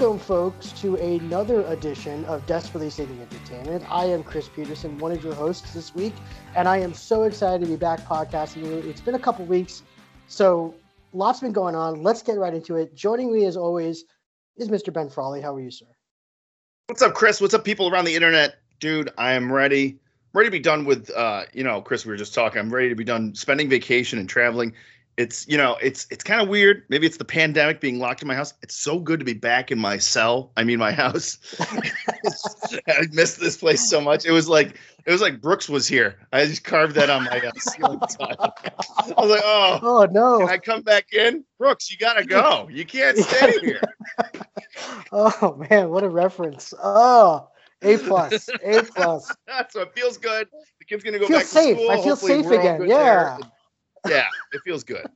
Welcome, folks, to another edition of Desperately Seeking Entertainment. I am Chris Peterson, one of your hosts this week, and I am so excited to be back podcasting you. It's been a couple weeks, so lots been going on. Let's get right into it. Joining me, as always, is Mr. Ben Frawley. How are you, sir? What's up, Chris? What's up, people around the internet? Dude, I am ready. Ready to be done with, uh, you know, Chris, we were just talking. I'm ready to be done spending vacation and traveling it's you know it's it's kind of weird. Maybe it's the pandemic being locked in my house. It's so good to be back in my cell i mean my house. I missed this place so much. It was like it was like brooks was here. I just carved that on my uh, ceiling i was like oh oh no. can i come back in? Brooks you gotta go. You can't stay here. Oh man what a reference. Oh a plus a plus. So it feels good. The kid's gonna go feel back safe. to school. i feel Hopefully safe again. yeah. there yeah, it feels good.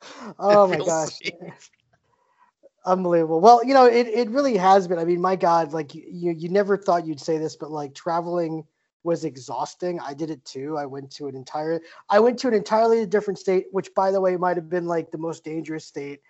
oh It my gosh. safe. Unbelievable. Well, you know, it, it really has been. I mean, my God, like you you never thought you'd say this, but like traveling was exhausting. I did it too. I went to an entire I went to an entirely different state, which by the way might have been like the most dangerous state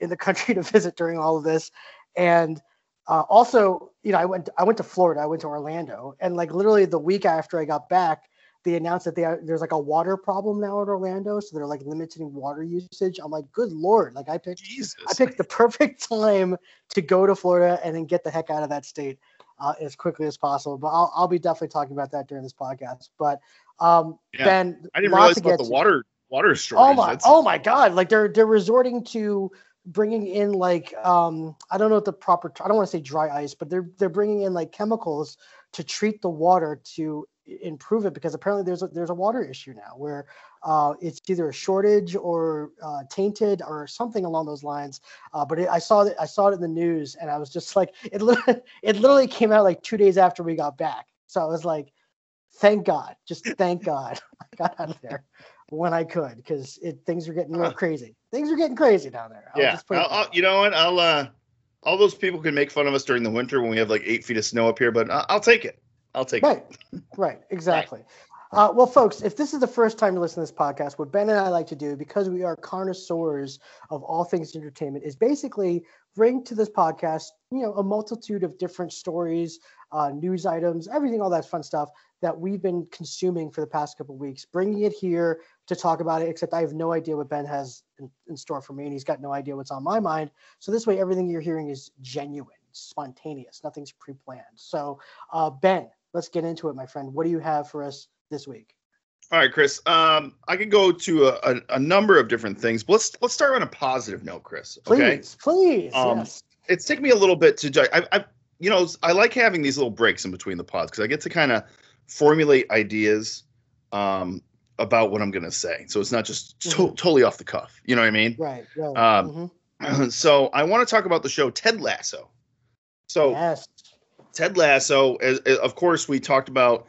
in the country to visit during all of this. And uh, also, you know, I went I went to Florida. I went to Orlando, and like literally the week after I got back, they announced that they are, there's like a water problem now in Orlando, so they're like limiting water usage. I'm like, good lord! Like I picked Jesus. I picked the perfect time to go to Florida and then get the heck out of that state uh, as quickly as possible. But I'll I'll be definitely talking about that during this podcast. But um, Yeah. Ben, I didn't realize about the to. water water shortage. Oh my! That's- Oh my God! Like they're they're resorting to bringing in like um I don't know what the proper I don't want to say dry ice, but they're they're bringing in like chemicals to treat the water to improve it because apparently there's a there's a water issue now where uh, it's either a shortage or uh, tainted or something along those lines. Uh, but it, I saw that I saw it in the news and I was just like it literally, it literally came out like two days after we got back. So I was like, thank God, just thank God I got out of there when I could because it things are getting real Uh. crays Things are getting crazy down there. I'll yeah. just put it I'll, I'll, you know what? I'll uh, all those people can make fun of us during the winter when we have like eight feet of snow up here, but I'll take it. I'll take it. Right, right, exactly. Uh, well, folks, if this is the first time you listen to this podcast, what Ben and I like to do, because we are connoisseurs of all things entertainment, is basically bring to this podcast, you know, a multitude of different stories, uh, news items, everything, all that fun stuff that we've been consuming for the past couple weeks, bringing it here to talk about it. Except I have no idea what Ben has in, in store for me, and he's got no idea what's on my mind. So this way, everything you're hearing is genuine, spontaneous, nothing's pre-planned. So, uh, Ben, let's get into it, my friend. What do you have for us this week? All right, Chris. Um, I could go to a, a, a number of different things. But let's let's start on a positive note, Chris. Please, Okay. please. Um, yes. It's taken me a little bit to judge. I, I, you know, I like having these little breaks in between the pods because I get to kind of formulate ideas um, about what I'm going to say. So it's not just to- Mhm. totally off the cuff. You know what I mean? Right. Right. um, mhm. so I want to talk about the show Ted Lasso. So Yes. Ted Lasso, as, as- of course, we talked about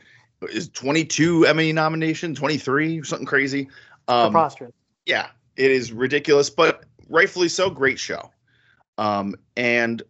is 22 Emmy nomination, 23, something crazy. Um, Preposterous. yeah, it is ridiculous, but rightfully so. Great show. Um, and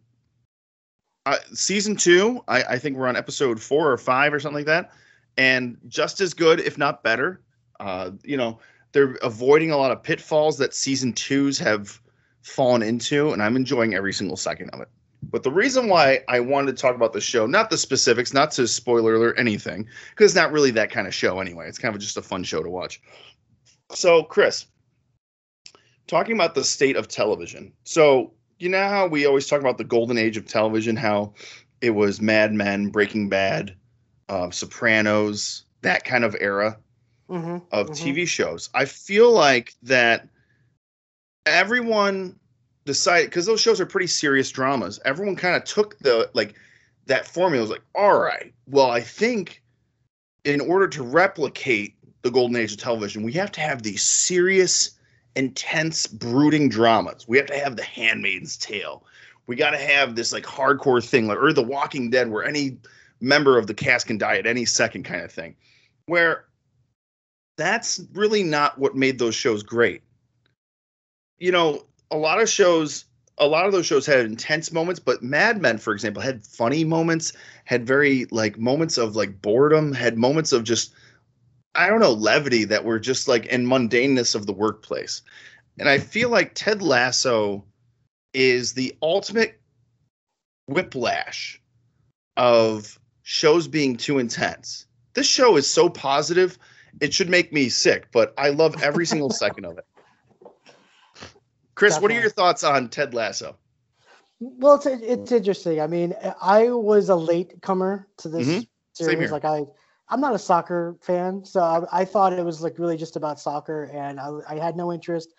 uh, season two, I, I think we're on episode four or five or something like that, and just as good, if not better. Uh, you know, they're avoiding a lot of pitfalls that season twos have fallen into, and I'm enjoying every single second of it. But the reason why I wanted to talk about the show, not the specifics, not to spoiler alert anything, because it's not really that kind of show anyway. It's kind of just a fun show to watch. So, Chris, talking about the state of television. So, you know how we always talk about the golden age of television, how it was Mad Men, Breaking Bad, uh, Sopranos, that kind of era hmm of Mhm. TV shows. I feel like that everyone decided because those shows are pretty serious dramas. Everyone kind of took the like that formula was like, all right, well, I think in order to replicate the golden age of television, we have to have these serious, intense, brooding dramas. We have to have the Handmaid's Tale. We got to have this like hardcore thing, like or The Walking Dead, where any member of the cast can die at any second, kind of thing. Where that's really not what made those shows great. You know, a lot of shows, a lot of those shows had intense moments, but Mad Men, for example, had funny moments, had very like moments of like boredom, had moments of just, I don't know, levity that were just like in mundaneness of the workplace. And I feel like Ted Lasso is the ultimate whiplash of shows being too intense. This show is so positive, it should make me sick, but I love every single second of it. Chris, what are your thoughts on Ted Lasso? Well, it's it's interesting. I mean, I was a late comer to this Mhm. Same series. here. Like I, I'm not a soccer fan, so I, I thought it was like really just about soccer, and I, I had no interest.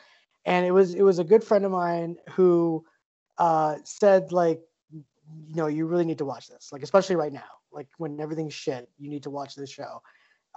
And it was it was a good friend of mine who uh, said like, you know, you really need to watch this, like especially right now, like when everything's shit, you need to watch this show.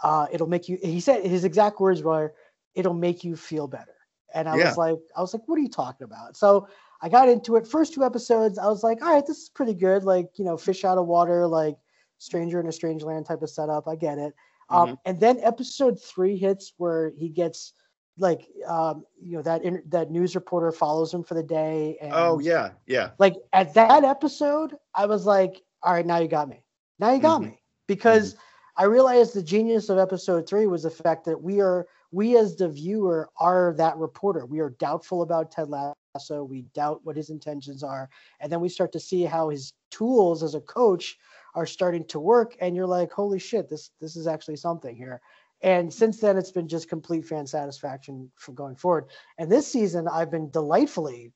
Uh, it'll make you. He said his exact words were, "It'll make you feel better." And I Yeah. was like, I was like, what are you talking about? So I got into it. First two episodes, I was like, all right, this is pretty good. Like, you know, fish out of water, like stranger in a strange land type of setup. I get it. Um, and then episode three hits where he gets like, um, you know, that inter- that news reporter follows him for the day. And Oh yeah, yeah. like at that episode, I was like, all right, now you got me. Now you got Mhm. me because I realized the genius of episode three was the fact that we are we as the viewer are that reporter. We are doubtful about Ted Lasso. We doubt what his intentions are, and then we start to see how his tools as a coach are starting to work. And you're like, holy shit, this this is actually something here. And since then, it's been just complete fan satisfaction from going forward. And this season, I've been delightfully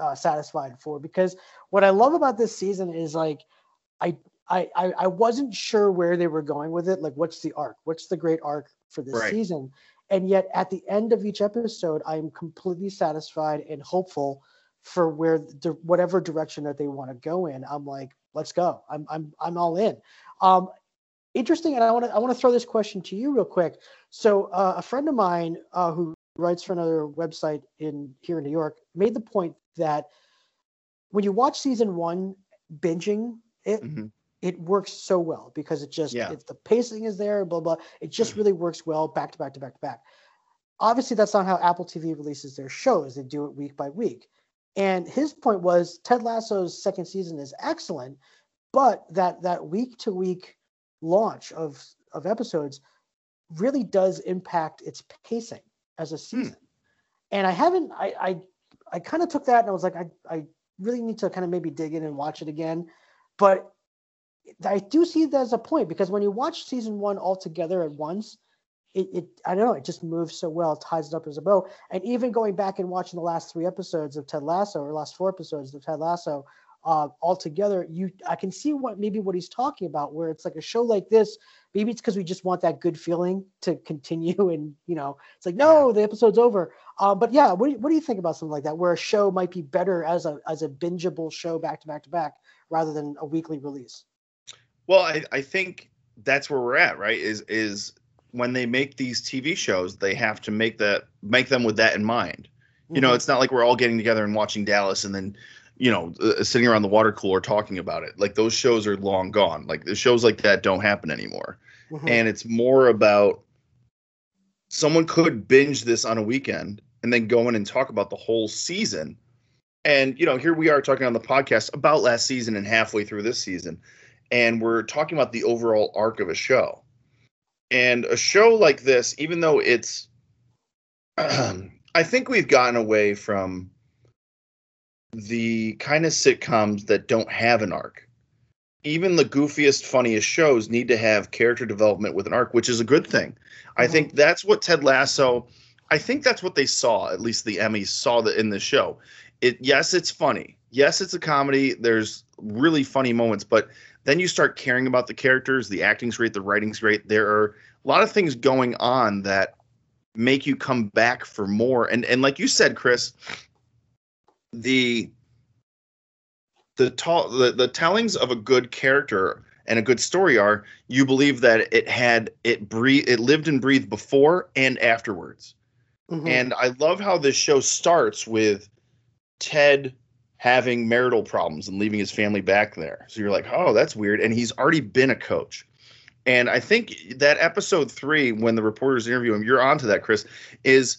uh, satisfied for because what I love about this season is like I, I I I wasn't sure where they were going with it. Like, what's the arc? What's the great arc for this Right. season? And yet, at the end of each episode, I am completely satisfied and hopeful for where the whatever direction that they want to go in. I'm like, let's go. I'm I'm I'm all in. Um, interesting, and I want to I want to throw this question to you real quick. So, uh, a friend of mine uh, who writes for another website in here in New York made the point that when you watch season one binging it Mhm. It works so well because it just Yeah. it's the pacing is there blah blah it just mm-hmm. really works well back to back to back to back. Obviously that's not how apple tv releases their shows. They do it week by week. And his point was ted lasso's second season is excellent but that that week to week launch of of episodes really does impact its pacing as a hmm. season. And i haven't i i, I kind of took that and i was like i i really need to kind of maybe dig in and watch it again. But I do see that as a point because when you watch season one all together at once, it, it I don't know, it just moves so well, it ties it up as a bow. And even going back and watching the last three episodes of Ted Lasso or last four episodes of Ted Lasso uh, all together, you I can see what maybe what he's talking about, where it's like a show like this. Maybe it's because we just want that good feeling to continue, and you know, it's like no, the episode's over. Uh, but yeah, what do, you, what do you think about something like that, where a show might be better as a as a bingeable show back to back to back rather than a weekly release? Well, I, I think that's where we're at, right? Is is when they make these TV shows, they have to make that make them with that in mind. You know, Mhm. it's not like we're all getting together and watching Dallas and then, you know, uh, sitting around the water cooler talking about it. Like those shows are long gone. Like the shows like that don't happen anymore. Mhm. And it's more about someone could binge this on a weekend and then go in and talk about the whole season. And you know, here we are talking on the podcast about last season and halfway through this season, and we're talking about the overall arc of a show. And a show like this, even though it's, I think we've gotten away from the kind of sitcoms that don't have an arc. Even the goofiest, funniest shows need to have character development with an arc, which is a good thing. I Mhm. think that's what Ted Lasso. I think that's what they saw. At least the Emmys saw that in the show. It yes, it's funny. Yes, it's a comedy. There's really funny moments, but then you start caring about the characters. The acting's great. The writing's great. There are a lot of things going on that make you come back for more. And and like you said, Chris, the the tall the, the tellings of a good character and a good story are you believe that it had it breathe it lived and breathed before and afterwards. Mhm. And I love how this show starts with Ted having marital problems and leaving his family back there. So you're like, oh, that's weird. And he's already been a coach. And I think that episode three, when the reporters interview him, you're onto that, Chris, is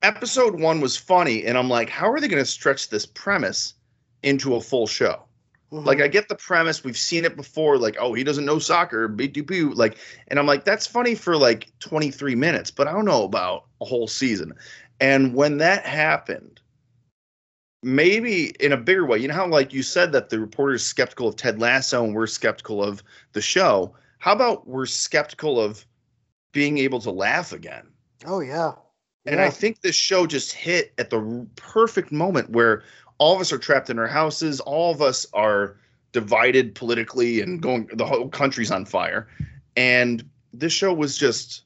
episode one was funny. And I'm like, how are they going to stretch this premise into a full show? Mhm. Like I get the premise, we've seen it before. Like, oh, he doesn't know soccer, boo. Like, and I'm like, that's funny for like 23 minutes, but I don't know about a whole season. And when that happened, maybe in a bigger way. You know how like you said that the reporter's skeptical of Ted Lasso and we're skeptical of the show. How about we're skeptical of being able to laugh again? Oh yeah. And I think this show just hit at the perfect moment where all of us are trapped in our houses, all of us are divided politically and going the whole country's on fire. And this show was just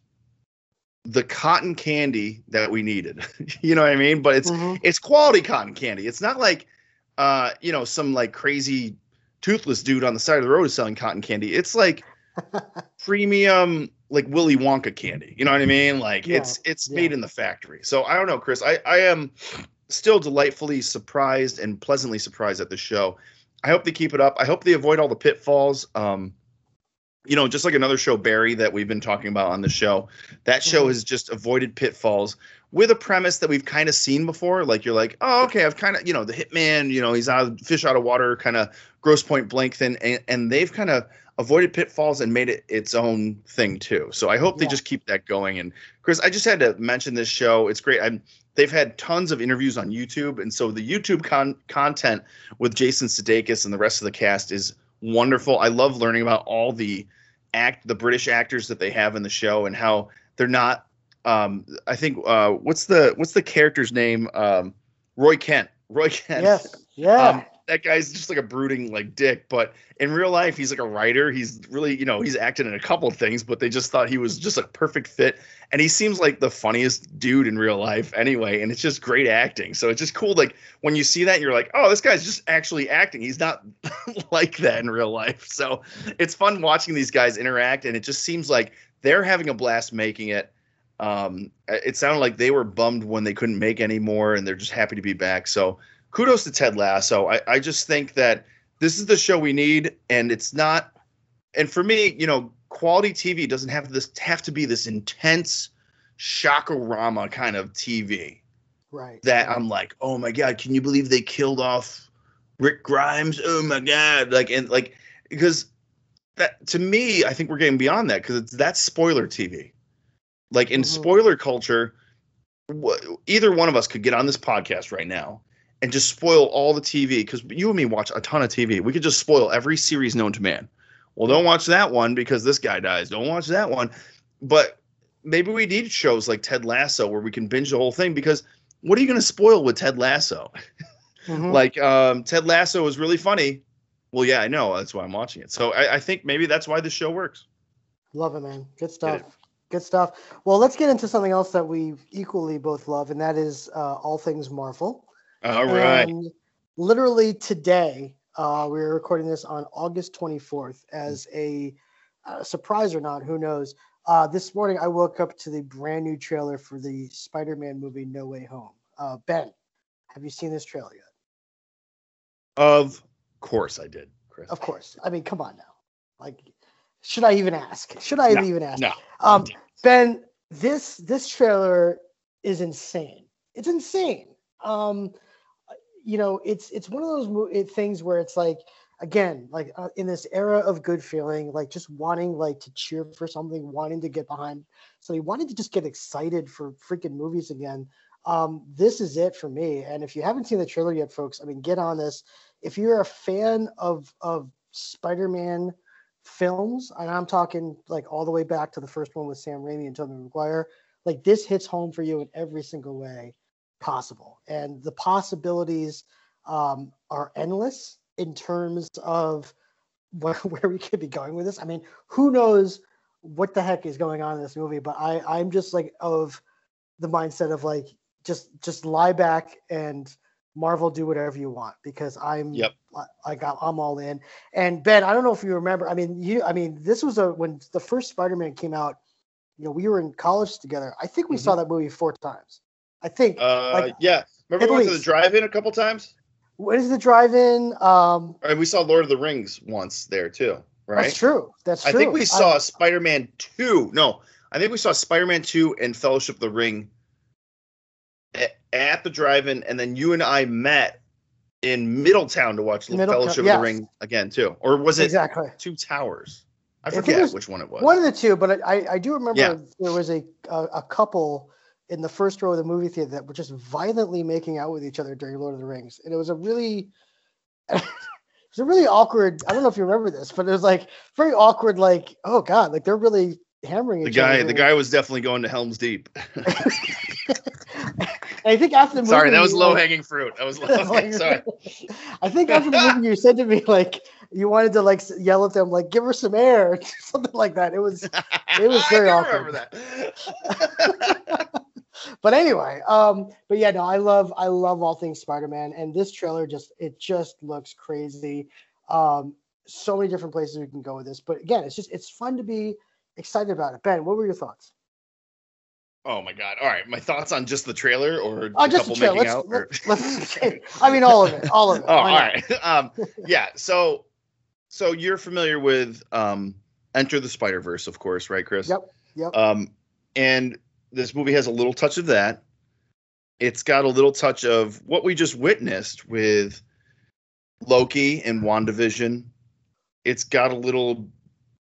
the cotton candy that we needed. you know what I mean? But it's Mhm. it's quality cotton candy. It's not like uh, you know, some like crazy toothless dude on the side of the road is selling cotton candy. It's like premium like Willy Wonka candy. You know what I mean? Like Yeah, it's it's yeah. made in the factory. So I don't know, Chris. I I am still delightfully surprised and pleasantly surprised at the show. I hope they keep it up. I hope they avoid all the pitfalls. Um you know, just like another show, Barry, that we've been talking about on the show, that show Mhm. has just avoided pitfalls with a premise that we've kind of seen before. Like you're like, oh, okay, I've kind of, you know, the hitman, you know, he's out of fish out of water, kind of Grosse Pointe Blank thing, and, and they've kind of avoided pitfalls and made it its own thing too. So I hope they just keep that going. And Chris, I just had to mention this show. It's great. I'm they've had tons of interviews on YouTube, and so the YouTube con- content with Jason Sudeikis and the rest of the cast is wonderful. I love learning about all the act the British actors that they have in the show and how they're not um I think uh what's the what's the character's name? Um Roy Kent. Roy Kent. yes. Yeah. Um, that guy's just like a brooding like dick, but in real life he's like a writer. He's really, you know, he's acted in a couple things, but they just thought he was just a perfect fit. And he seems like the funniest dude in real life anyway, and it's just great acting. So it's just cool like when you see that you're like, "Oh, this guy's just actually acting. He's not like that in real life." So it's fun watching these guys interact and it just seems like they're having a blast making it. Um it sounded like they were bummed when they couldn't make any more and they're just happy to be back. So kudos to Ted Lasso. I, I just think that this is the show we need, and it's not. And for me, you know, quality TV doesn't have this have to be this intense shockorama kind of TV right. that I'm like, oh my god, can you believe they killed off Rick Grimes? Oh my god, like and like because that to me, I think we're getting beyond that because it's that's spoiler TV. Like in Mhm. spoiler culture, wh- either one of us could get on this podcast right now and just spoil all the TV because you and me watch a ton of TV. We could just spoil every series known to man. Well, don't watch that one because this guy dies. Don't watch that one. But maybe we need shows like Ted Lasso where we can binge the whole thing because what are you going to spoil with Ted Lasso? Mhm. Like um, Ted Lasso is really funny. Well, yeah, I know. That's why I'm watching it. So I, I think maybe that's why this show works. Love it, man. Good stuff. Good stuff. Well, let's get into something else that we equally both love, and that is uh, all things Marvel. All right. And literally today, uh, we are recording this on August 24th as a uh, surprise or not, who knows. Uh, this morning, I woke up to the brand new trailer for the Spider Man movie No Way Home. Uh, ben, have you seen this trailer yet? Of course I did, Chris. Of course. I mean, come on now. Like, should I even ask? Should I No, even ask? No. Um, Ben, this this trailer is insane. It's insane. Um, you know, it's it's one of those mo- it, things where it's like again, like uh, in this era of good feeling, like just wanting like to cheer for something, wanting to get behind. So you wanted to just get excited for freaking movies again. Um, this is it for me. And if you haven't seen the trailer yet, folks, I mean, get on this. If you're a fan of of Spider-Man films, and I'm talking like all the way back to the first one with Sam Raimi and Tobey Maguire, like this hits home for you in every single way possible. And the possibilities um, are endless in terms of where, where we could be going with this. I mean, who knows what the heck is going on in this movie? But I, I'm just like of the mindset of like just just lie back and Marvel do whatever you want because I'm Yep. Got I'm all in. And Ben, I don't know if you remember. I mean, you I mean, this was a when the first Spider-Man came out, you know, we were in college together. I think we saw that movie four times. I think Uh, Like, yeah. Remember at we went to the drive-in a couple times? what is the drive-in? Um And we saw Lord of the Rings once there too, right? that's true. That's true. I think we saw Spider-Man 2. No, I think we saw Spider-Man 2 and Fellowship of the Ring a- at the drive-in, and then you and I met in Middletown to watch Middletown, Fellowship of the Ring again too. Or was it exactly. Two Towers? I I forget was which one it was. One of the two, but I, I do remember Yeah. there was a, a a couple in the first row of the movie theater that were just violently making out with each other during Lord of the Rings, and it was a really, it was a really awkward. I don't know if you remember this, but it was like very awkward. Like, oh god, like they're really hammering The each guy, other. the guy was definitely going to Helm's Deep. I think after the movie, Sorry, that was low like- hanging fruit. That was low. Okay, sorry. I think after the movie, you said to me like you wanted to like yell at them like give her some air, something like that. It was, It was very I awkward. remember that. But anyway, um, but yeah, no, I love, I love all things Spider-Man, and this trailer just, it just looks crazy. Um, so many different places we can go with this, but again, it's just, it's fun to be excited about it. Ben, what were your thoughts? oh my god! All right, my thoughts on just the trailer or Oh, the just the couple trailer. making Let's, out. or- let's, let's, I mean, all of it, all of it. Oh, Why all right. Um, yeah. So, so you're familiar with um, Enter the Spider Verse, of course, right, Chris? Yep, yep. Um, and this movie has a little touch of that. It's got a little touch of what we just witnessed with Loki and WandaVision. It's got a little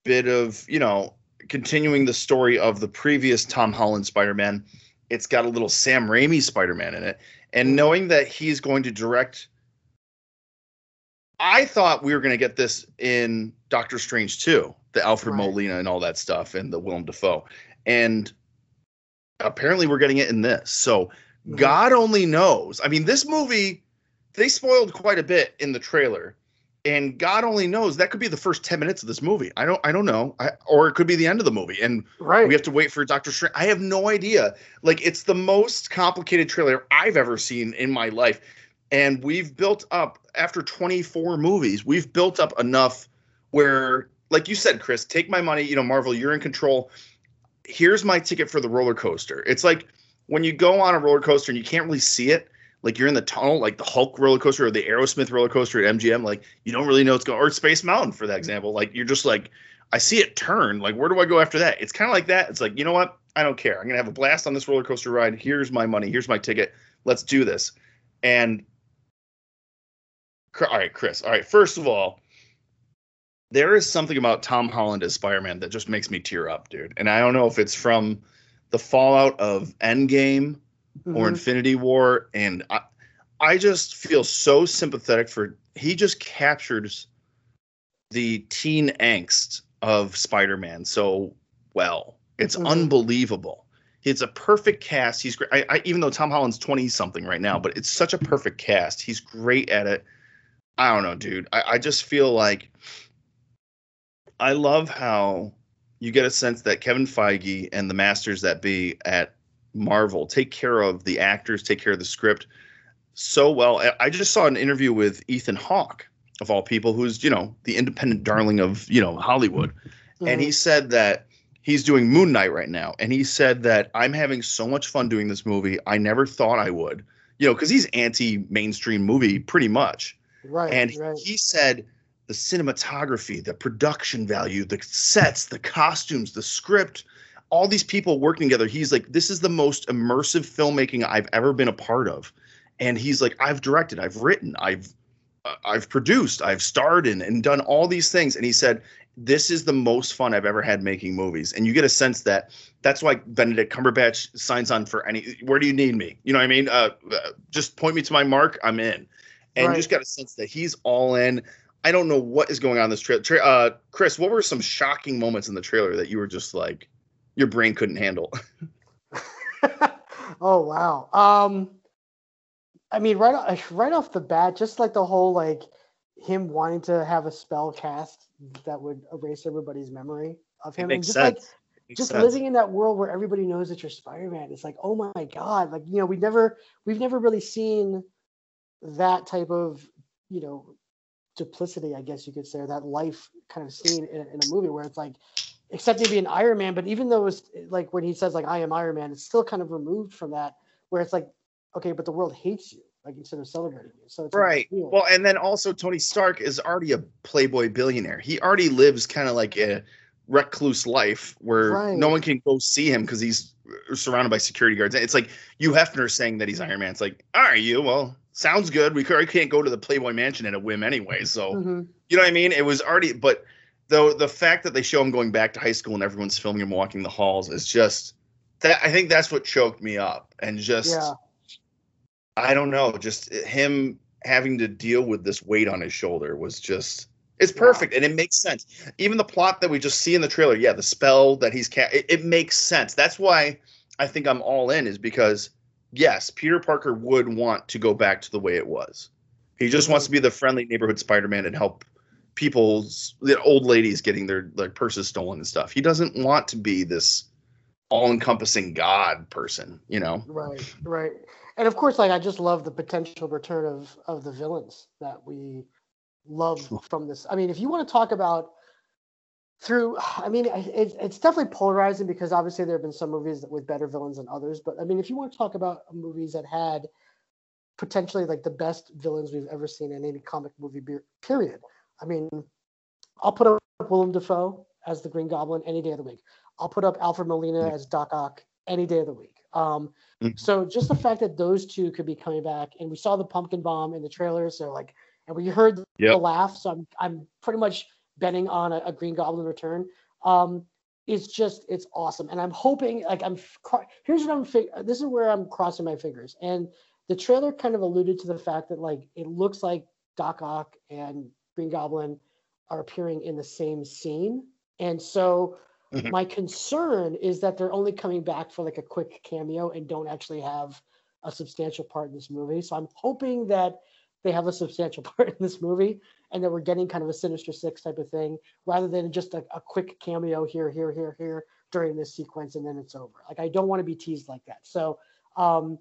bit of, you know, continuing the story of the previous Tom Holland Spider Man. It's got a little Sam Raimi Spider Man in it. And knowing that he's going to direct, I thought we were going to get this in Doctor Strange too, the Alfred Right. Molina and all that stuff, and the Willem Dafoe. And apparently we're getting it in this. So Mhm. God only knows. I mean, this movie, they spoiled quite a bit in the trailer. And God only knows that could be the first 10 minutes of this movie. I don't I don't know. I, or it could be the end of the movie. And Right. we have to wait for Doctor Strange. I have no idea. Like it's the most complicated trailer I've ever seen in my life. And we've built up after 24 movies, we've built up enough where like you said, Chris, take my money, you know, Marvel, you're in control. Here's my ticket for the roller coaster. It's like when you go on a roller coaster and you can't really see it, like you're in the tunnel, like the Hulk roller coaster or the Aerosmith roller coaster at MGM, like you don't really know what's going or Space Mountain for that example. Like you're just like, I see it turn. Like, where do I go after that? It's kind of like that. It's like, you know what? I don't care. I'm gonna have a blast on this roller coaster ride. Here's my money. Here's my ticket. Let's do this. And all right, Chris. All right. First of all, there is something about Tom Holland as Spider-Man that just makes me tear up, dude. And I don't know if it's from the fallout of Endgame or Mhm. Infinity War, and I, I just feel so sympathetic for. He just captures the teen angst of Spider-Man so well. It's Mhm. unbelievable. It's a perfect cast. He's great. I, I, even though Tom Holland's twenty something right now, but it's such a perfect cast. He's great at it. I don't know, dude. I, I just feel like I love how you get a sense that Kevin Feige and the masters that be at Marvel take care of the actors, take care of the script so well. I- just saw an interview with Ethan Hawke, of all people, who's you know the independent darling of you know Hollywood, and Mhm. he said that he's doing Moon Knight right now, and he said that I'm having so much fun doing this movie. I never thought I would, you know, because he's anti-mainstream movie pretty much. right, And right. he said the cinematography, the production value, the sets, the costumes, the script, all these people working together. He's like, this is the most immersive filmmaking I've ever been a part of. And he's like, I've directed, I've written, I've I've produced, I've starred in and done all these things. And he said, this is the most fun I've ever had making movies. And you get a sense that that's why Benedict Cumberbatch signs on for any. Where do you need me? You know what I mean? Uh, uh, just point me to my mark. I'm in. And Right. you just got a sense that he's all in. I don't know what is going on in this trailer. Tra- uh, Chris, what were some shocking moments in the trailer that you were just like, your brain couldn't handle? oh wow. Um, I mean, right o- right off the bat, just like the whole like him wanting to have a spell cast that would erase everybody's memory of him, and just like just living in that world where everybody knows that you're Spider-Man. It's like, oh my god, like you know, we've never we've never really seen that type of you know duplicity, I guess you could say, or that life kind of scene in, in a movie where it's like, except maybe an Iron Man, but even though it's like when he says like I am Iron Man, it's still kind of removed from that, where it's like, okay, but the world hates you, like instead of celebrating you. So it's like, Right. weird. Well, and then also Tony Stark is already a playboy billionaire. He already lives kind of like a recluse life where Right. no one can go see him because he's surrounded by security guards. It's like Hugh Hefner saying that he's Iron Man. It's like, are you well, sounds good. We can't go to the Playboy Mansion at a whim anyway. So Mhm. you know what I mean? It was already, but though the fact that they show him going back to high school and everyone's filming him walking the halls is just that I think that's what choked me up, and just Yeah. I don't know, just him having to deal with this weight on his shoulder was just it's Yeah. perfect and it makes sense. Even the plot that we just see in the trailer, yeah, the spell that he's ca- it, it makes sense. That's why I think I'm all in is because yes, Peter Parker would want to go back to the way it was. He just wants to be the friendly neighborhood Spider-Man and help people's the old ladies getting their their purses stolen and stuff. He doesn't want to be this all-encompassing god person, you know. Right, right. And of course, like I just love the potential return of of the villains that we love from this. I mean, if you want to talk about through, I mean, it, it's definitely polarizing because obviously there have been some movies with better villains than others. But I mean, if you want to talk about movies that had potentially like the best villains we've ever seen in any comic movie, period. I mean, I'll put up Willem Dafoe as the Green Goblin any day of the week. I'll put up Alfred Molina Mm. as Doc Ock any day of the week. Um, Mm. so just the fact that those two could be coming back, and we saw the pumpkin bomb in the trailer, so like, and we heard the laugh, so I'm I'm pretty much betting on a, a Green Goblin return. Um, it's just it's awesome, and I'm hoping like I'm here's what I'm fig- this is where I'm crossing my fingers, and the trailer kind of alluded to the fact that like it looks like Doc Ock and Green Goblin are appearing in the same scene, and so Mhm. my concern is that they're only coming back for like a quick cameo and don't actually have a substantial part in this movie. So I'm hoping that they have a substantial part in this movie and that we're getting kind of a Sinister Six type of thing rather than just a, a quick cameo here, here, here, here during this sequence and then it's over. Like I don't want to be teased like that. So um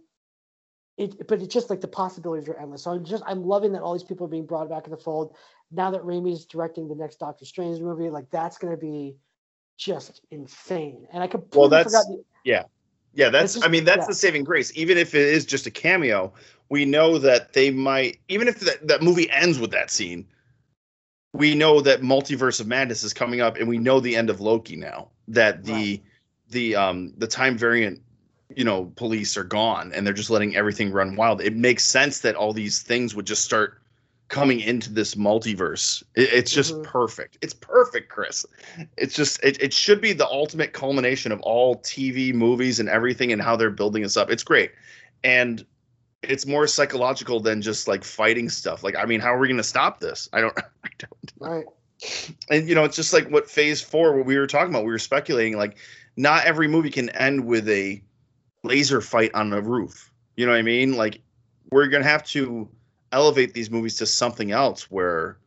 it but it's just like the possibilities are endless. So I'm just I'm loving that all these people are being brought back in the fold. Now that Raimi's directing the next Doctor Strange movie, like that's gonna be just insane. And I completely that's- forgot the, Yeah, that's just- I mean that's yeah. the saving grace. Even if it is just a cameo, we know that they might even if that, that movie ends with that scene, we know that Multiverse of Madness is coming up and we know the end of Loki now. That the Right. the um the time variant you know police are gone and they're just letting everything run wild. It makes sense that all these things would just start coming into this multiverse. It, it's just Mhm. perfect. It's perfect, Chris. It's just it, it should be the ultimate culmination of all TV movies and everything and how they're building us up. It's great. And it's more psychological than just like fighting stuff. Like I mean, how are we going to stop this? I don't I don't right. and you know, it's just like what phase 4 what we were talking about. We were speculating like not every movie can end with a laser fight on a roof. You know what I mean? Like we're going to have to elevate these movies to something else where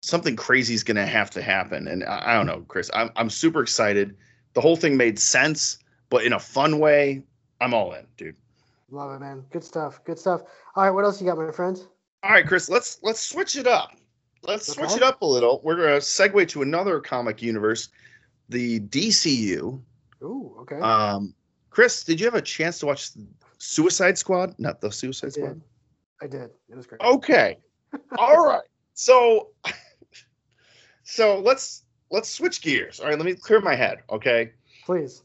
something crazy is going to have to happen. And I, I don't know, Chris. I'm I'm super excited. The whole thing made sense, but in a fun way. I'm all in, dude. Love it, man. Good stuff. Good stuff. All right, what else you got, my friends? All right, Chris. Let's let's switch it up. Let's switch it up a little. We're gonna segue to another comic universe, the DCU. Ooh, okay. Um, Chris, did you have a chance to watch Suicide Squad? Not the Suicide Squad. I did. It was great. Okay. All right. So, so let's let's switch gears. All right. Let me clear my head. Okay. Please.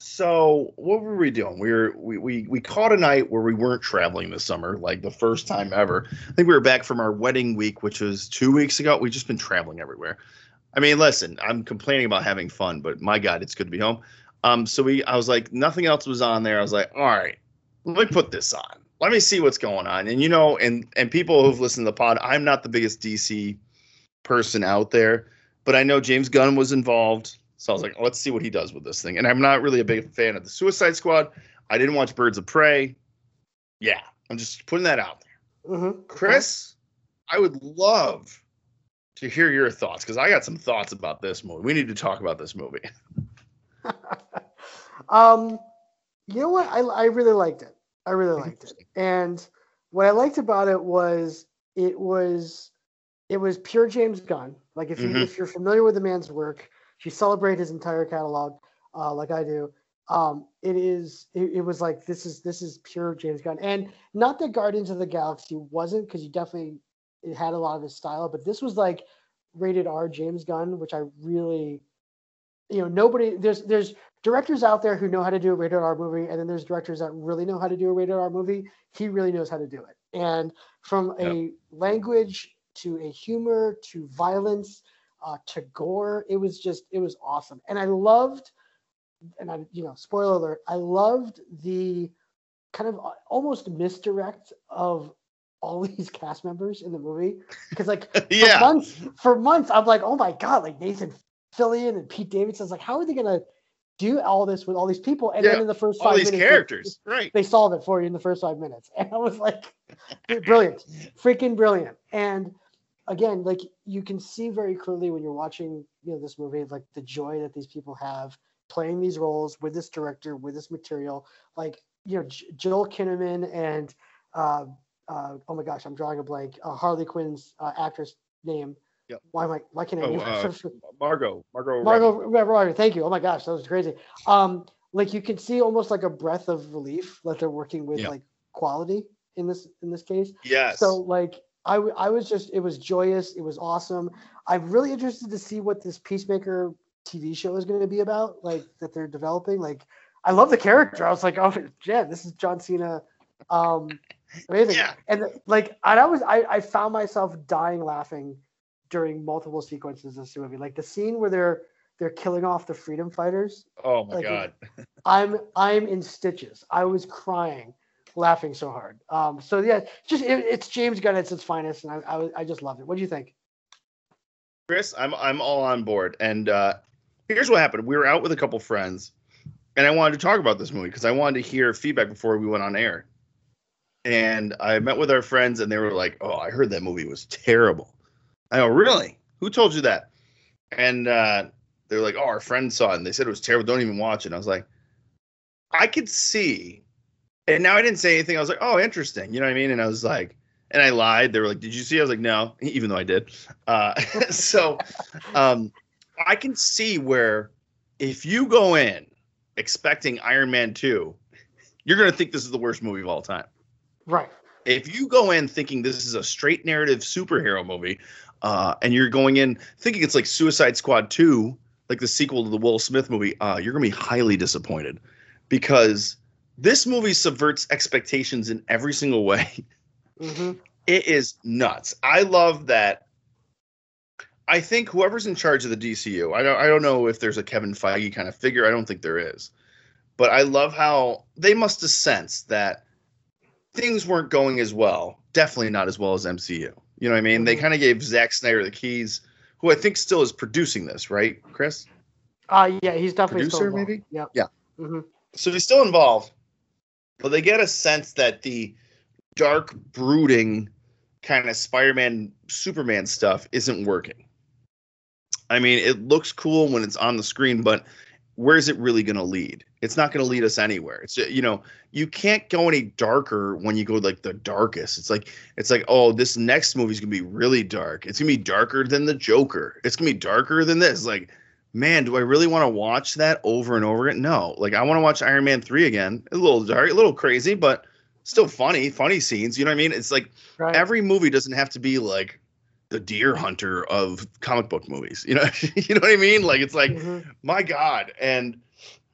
So what were we doing? We were we, we we caught a night where we weren't traveling this summer, like the first time ever. I think we were back from our wedding week, which was two weeks ago. We've just been traveling everywhere. I mean, listen, I'm complaining about having fun, but my God, it's good to be home. Um, so we I was like, nothing else was on there. I was like, all right, let me put this on. Let me see what's going on. And you know, and and people who've listened to the pod, I'm not the biggest DC person out there, but I know James Gunn was involved. So I was like, let's see what he does with this thing. And I'm not really a big fan of the Suicide Squad. I didn't watch Birds of Prey. Yeah, I'm just putting that out there. Mm-hmm. Chris, I would love to hear your thoughts because I got some thoughts about this movie. We need to talk about this movie. um, you know what? I, I really liked it. I really liked it. And what I liked about it was it was it was pure James Gunn. Like if you Mhm. if you're familiar with the man's work, if you celebrate his entire catalog, uh, like I do, um, it is it, it was like this is this is pure James Gunn. And not that Guardians of the Galaxy wasn't, because you definitely it had a lot of his style, but this was like rated R James Gunn, which I really you know nobody there's there's directors out there who know how to do a rated R movie, and then there's directors that really know how to do a rated R movie. He really knows how to do it. And from a language to a humor to violence uh, to gore, it was just it was awesome. And I loved and I, you know, spoiler alert, I loved the kind of uh, almost misdirect of all these cast members in the movie because like yeah. for months for months I'm like, oh my god, like Nathan Fillion and Pete Davidson. I like, how are they gonna do all this with all these people? And Yeah, then in the first All five these minutes, they- characters, right? they solve it for you in the first five minutes. And I was like, brilliant, freaking brilliant. And again, like you can see very clearly when you're watching, you know, this movie, like the joy that these people have playing these roles with this director, with this material. Like, you know, J- Joel Kinnaman and, uh, uh, oh my gosh, I'm drawing a blank. Uh, Harley Quinn's uh, actress name. Yep. Why am I? Why can't I? Oh, name uh, her? Margot, Margot, Margot Robbie. Robbie, Robbie, thank you. Oh my gosh, that was crazy. Um, like you can see almost like a breath of relief that they're working with Yeah. like quality in this in this case. Yes. So like I w- I was just it was joyous. It was awesome. I'm really interested to see what this Peacemaker TV show is going to be about. Like that they're developing. Like I love the character. I was like, oh yeah, this is John Cena. Um, amazing. Yeah. And like and I was I I found myself dying laughing during multiple sequences of this movie. Like the scene where they're they're killing off the freedom fighters. oh my like, god. I'm I'm in stitches. I was crying, laughing so hard. Um, so yeah, just it, it's James Gunn at its finest, and I, I I just loved it. What do you think? Chris, I'm I'm all on board. And uh, here's what happened: we were out with a couple friends, and I wanted to talk about this movie because I wanted to hear feedback before we went on air. And I met with our friends, and they were like, "Oh, I heard that movie was terrible." I go, "Really? Who told you that?" And uh, they're like, "Oh, our friend saw it, and they said it was terrible. Don't even watch it." And I was like, "I could see." And now I didn't say anything. I was like, "Oh, interesting." You know what I mean? And I was like, and I lied. They were like, "Did you see?" I was like, "No," even though I did. Uh, so um, I can see where if you go in expecting Iron Man 2, you're going to think this is the worst movie of all time. Right. If you go in thinking this is a straight narrative superhero movie, uh, and you're going in thinking it's like Suicide Squad 2, like the sequel to the Will Smith movie, uh, you're going to be highly disappointed because this movie subverts expectations in every single way. hmm It is nuts. I love that. I think whoever's in charge of the DCU, I don't I don't know if there's a Kevin Feige kind of figure. I don't think there is. But I love how they must have sensed that things weren't going as well. Definitely not as well as MCU. You know what I mean? They Mhm. kind of gave Zack Snyder the keys, who I think still is producing this, right, Chris? Uh yeah, he's definitely Producer, maybe? Yep. Yeah. hmm so he's still involved, but they get a sense that the dark, brooding kind of Spider-Man, Superman stuff isn't working. I mean, it looks cool when it's on the screen, but where's it really going to lead? It's not going to lead us anywhere. It's you know, you can't go any darker when you go like the darkest. It's like it's like oh, this next movie's going to be really dark. It's going to be darker than the Joker. It's going to be darker than this. Like man, do I really want to watch that over and over again? No. Like I want to watch Iron Man 3 again. A little dark, a little crazy, but still funny, funny scenes. You know what I mean? It's like Right. every movie doesn't have to be like the deer hunter of comic book movies. You know, you know what I mean? Like it's like, Mhm. my God. And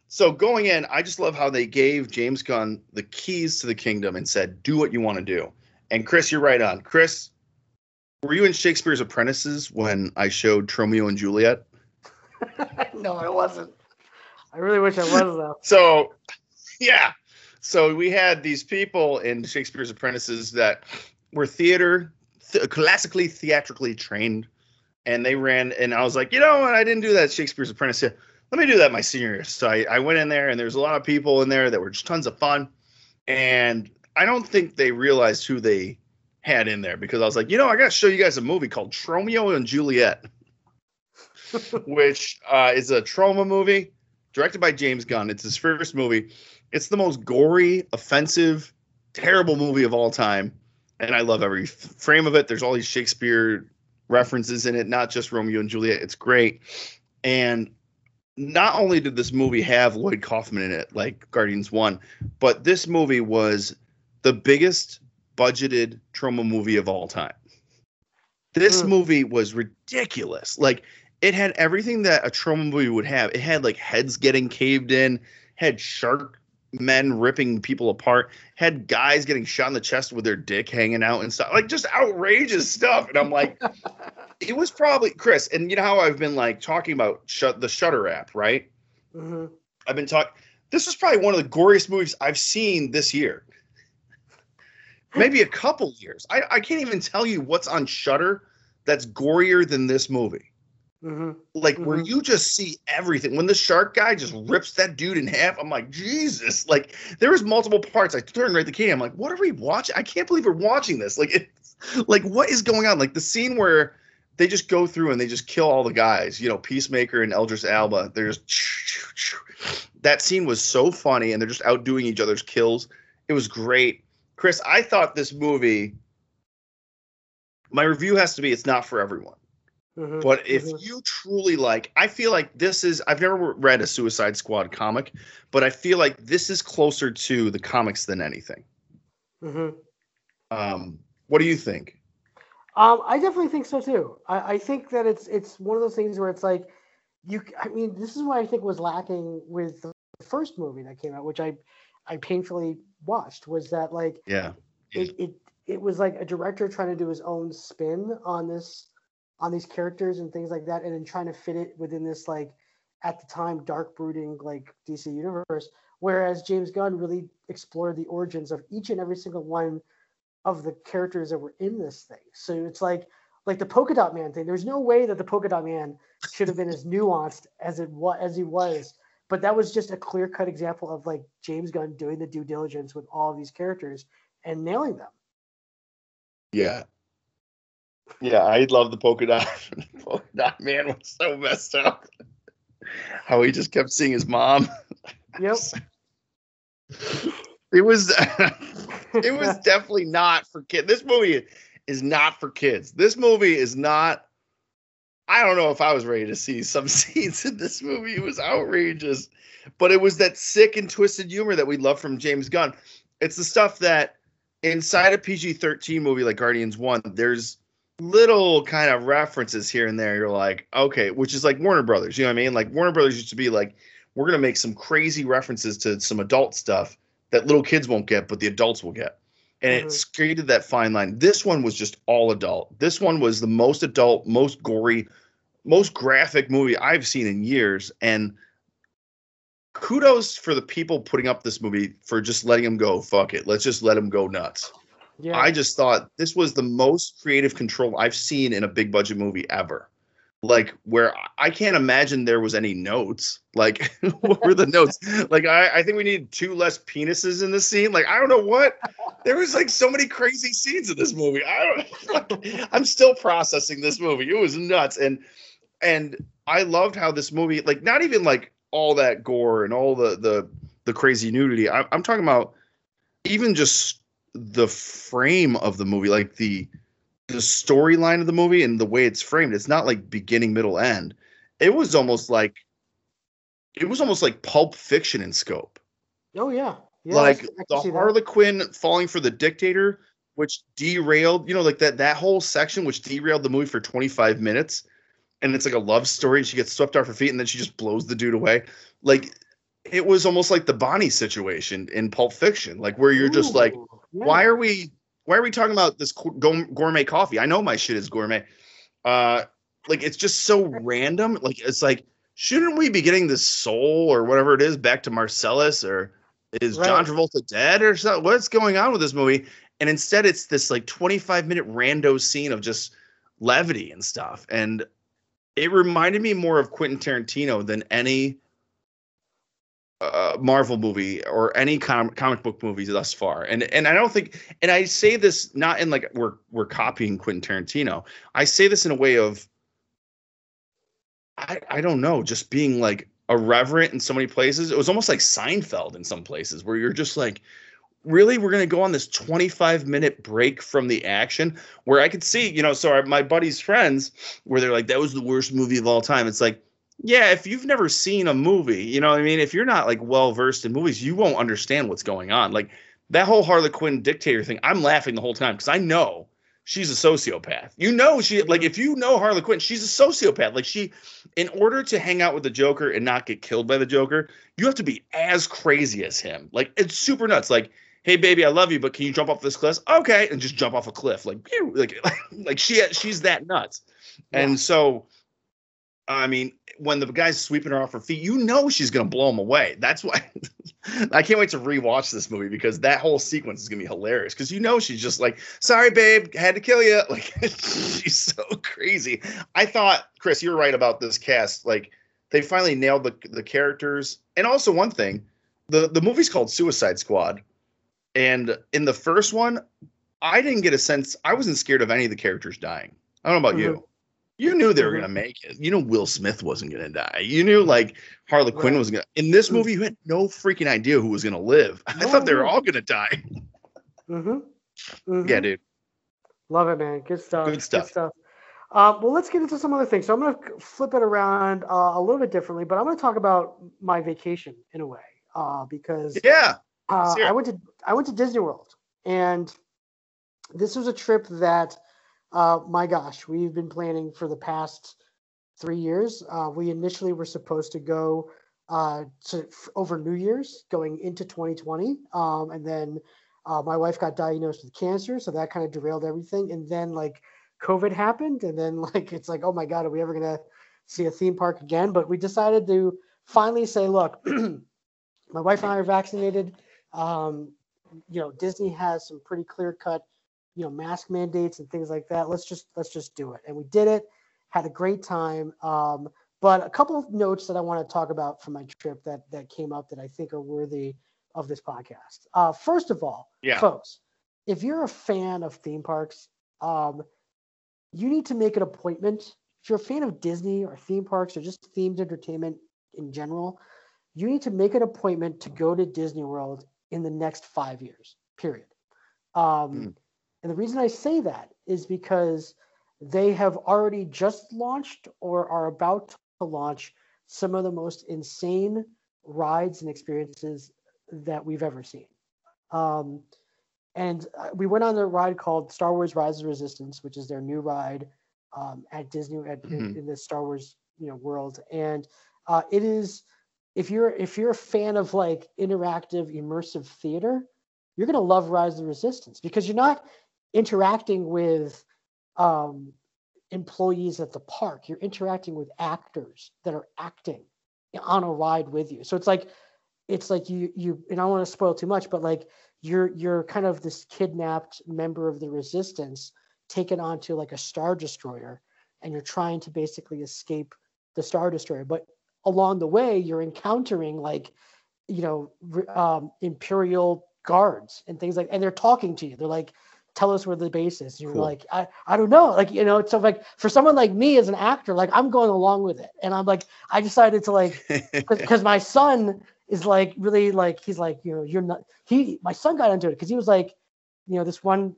so going in, I just love how they gave James Gunn the keys to the kingdom and said, do what you want to do. And Chris, you're right on. Chris, were you in Shakespeare's Apprentices when I showed Tromeo and Juliet? no, I wasn't. I really wish I was though. So, yeah. So we had these people in Shakespeare's Apprentices that were theater, th- classically theatrically trained, and they ran. And I was like, you know what? I didn't do that Shakespeare's Apprentice. Let me do that my senior year. So I, I went in there, and there's a lot of people in there that were just tons of fun. And I don't think they realized who they had in there because I was like, you know, I got to show you guys a movie called Tromeo and Juliet, which uh, is a Troma movie directed by James Gunn. It's his first movie. It's the most gory, offensive, terrible movie of all time, and I love every frame of it. There's all these Shakespeare references in it, not just Romeo and Juliet. It's great, and not only did this movie have Lloyd Kaufman in it, like Guardians One, but this movie was the biggest budgeted Troma movie of all time. This Hmm. movie was ridiculous. Like it had everything that a Troma movie would have. It had like heads getting caved in, had shark men ripping people apart, had guys getting shot in the chest with their dick hanging out and stuff. Like just outrageous stuff. And I'm like, it was probably Chris. And you know how I've been like talking about shut the Shudder app, right? hmm I've been talking. This was probably one of the goriest movies I've seen this year. Maybe a couple years. I, I can't even tell you what's on Shudder that's gorier than this movie. Mm-hmm. Like where Mhm. you just see everything. When the shark guy just rips that dude in half, I'm like, Jesus! Like there was multiple parts. I turned right the Katie. I'm like, what are we watching? I can't believe we're watching this. Like, it's like what is going on? Like the scene where they just go through and they just kill all the guys. You know, Peacemaker and Idris Elba. They're just that scene was so funny, and they're just outdoing each other's kills. It was great, Chris. I thought this movie. My review has to be it's not for everyone. Mm-hmm. But if Mhm. you truly like, I feel like this is, I've never read a Suicide Squad comic, but I feel like this is closer to the comics than anything. Mm-hmm. Um, what do you think? Um, I definitely think so too. I, I think that it's it's one of those things where it's like you. I mean, this is what I think was lacking with the first movie that came out, which I I painfully watched. Was that like Yeah. it it, it was like a director trying to do his own spin on this on these characters and things like that, and then trying to fit it within this like at the time dark brooding like DC universe. Whereas James Gunn really explored the origins of each and every single one of the characters that were in this thing. So it's like like the polka dot man thing. There's no way that the polka dot man should have been as nuanced as it was as he was. But that was just a clear cut example of like James Gunn doing the due diligence with all of these characters and nailing them. Yeah. Yeah, I love the polka dot. polka dot man was so messed up. How he just kept seeing his mom. Yep. It was it was definitely not for kids. This movie is not for kids. This movie is not. I don't know if I was ready to see some scenes in this movie. It was outrageous, but it was that sick and twisted humor that we love from James Gunn. It's the stuff that inside a PG 13 movie like Guardians 1, there's little kind of references here and there. You're like, okay, which is like Warner Brothers. You know what I mean? Like Warner Brothers used to be like, we're going to make some crazy references to some adult stuff that little kids won't get, but the adults will get. And Mhm. it's created that fine line. This one was just all adult. This one was the most adult, most gory, most graphic movie I've seen in years. And kudos for the people putting up this movie for just letting them go. Fuck it. Let's just let them go nuts. Yeah. I just thought this was the most creative control I've seen in a big budget movie ever. Like where I can't imagine there was any notes. Like what were the notes? Like I, I think we need two less penises in the scene. Like I don't know what. There was like so many crazy scenes in this movie. I don't. I'm still processing this movie. It was nuts, and and I loved how this movie, like not even like all that gore and all the the the crazy nudity. I, I'm talking about even just the frame of the movie, like the the storyline of the movie and the way it's framed. It's not like beginning, middle, end. It was almost like it was almost like Pulp Fiction in scope. oh yeah. Yeah. Like can- I can the see that. Harley Quinn falling for the dictator, which derailed, you know, like that that whole section which derailed the movie for 25 minutes. And it's like a love story, and she gets swept off her feet, and then she just blows the dude away. Like it was almost like the Bonnie situation in Pulp Fiction, like where you're just like, Ooh, yeah. why are we why are we talking about this gourmet coffee? I know my shit is gourmet. Uh like it's just so random. Like it's like shouldn't we be getting this soul or whatever it is back to Marsellus or is john travolta dead or something what's going on with this movie? And instead it's this like 25 minute rando scene of just levity and stuff. And it reminded me more of quentin tarantino than any uh, Marvel movie or any com- comic book movies thus far. And and I don't think and I say this not in like we're we're copying Quentin Tarantino. I say this in a way of I I don't know, just being like irreverent in so many places. It was almost like Seinfeld in some places where you're just like really we're going to go on this 25 minute break from the action where I could see, you know, so our, my buddy's friends where they're like that was the worst movie of all time. It's like yeah, if you've never seen a movie, you know what I mean? If you're not like well versed in movies, you won't understand what's going on. Like that whole Harley Quinn dictator thing, I'm laughing the whole time because I know she's a sociopath. You know she like if you know Harley Quinn, she's a sociopath. Like she in order to hang out with the Joker and not get killed by the Joker, you have to be as crazy as him. Like it's super nuts. Like Hey baby, I love you, but can you jump off this cliff? Okay, and just jump off a cliff, like, like, like she she's that nuts, Yeah. and so I mean, when the guy's sweeping her off her feet, you know she's gonna blow him away. That's why I can't wait to rewatch this movie because that whole sequence is gonna be hilarious. Because you know she's just like, "Sorry, babe, had to kill you." Like she's so crazy. I thought, Chris, you're right about this cast. Like they finally nailed the the characters, and also one thing, the the movie's called Suicide Squad, and in the first one, I didn't get a sense. I wasn't scared of any of the characters dying. I don't know about Mhm. you. You knew they were Mhm. gonna make it. You know Will Smith wasn't gonna die. You knew like Harley Quinn was gonna. In this Mm. movie, you had no freaking idea who was gonna live. I No thought they were all gonna die. Mm-hmm. Yeah, dude. Love it, man. Good stuff. Good stuff. stuff Uh, well, let's get into some other things. So I'm going to flip it around uh, a little bit differently, but I'm going to talk about my vacation in a way uh, because Yeah. uh, I went to I went to Disney World, and this was a trip that, uh, my gosh, we've been planning for the past three years. Uh, we initially were supposed to go uh, to f- over New Year's, going into 2020, um, and then uh, my wife got diagnosed with cancer, so that kind of derailed everything. And then like COVID happened, and then like it's like, oh my god, are we ever gonna see a theme park again? But we decided to finally say, look, my wife and I are vaccinated. Um, you know, Disney has some pretty clear cut, you know, mask mandates and things like that. Let's just let's just do it. And we did it. Had a great time. Um, but a couple of notes that I want to talk about from my trip that that came up that I think are worthy of this podcast. Uh, first of all, Yeah. folks, if you're a fan of theme parks, um, you need to make an appointment. If you're a fan of Disney or theme parks or just themed entertainment in general, you need to make an appointment to go to Disney World in the next five years, period. Um, Mm. And the reason I say that is because they have already just launched or are about to launch some of the most insane rides and experiences that we've ever seen. Um, and uh, we went on a ride called Star Wars: Rise of Resistance, which is their new ride um, at Disney at, in, Mhm. in the Star Wars you know world. And uh, it is if you're if you're a fan of like interactive immersive theater, you're gonna love Rise of the Resistance because you're not interacting with um, employees at the park. You're interacting with actors that are acting on a ride with you. So it's like it's like you you and I don't want to spoil too much, but like you're you're kind of this kidnapped member of the resistance taken onto like a star destroyer and you're trying to basically escape the star destroyer but along the way you're encountering like you know um, imperial guards and things like and they're talking to you they're like tell us where the base is. You're Cool. like I, I don't know. Like you know so like for someone like me as an actor like i'm going along with it. And i'm like i decided to like because my son is like really like he's like you know you're not he my son got into it because he was like you know this one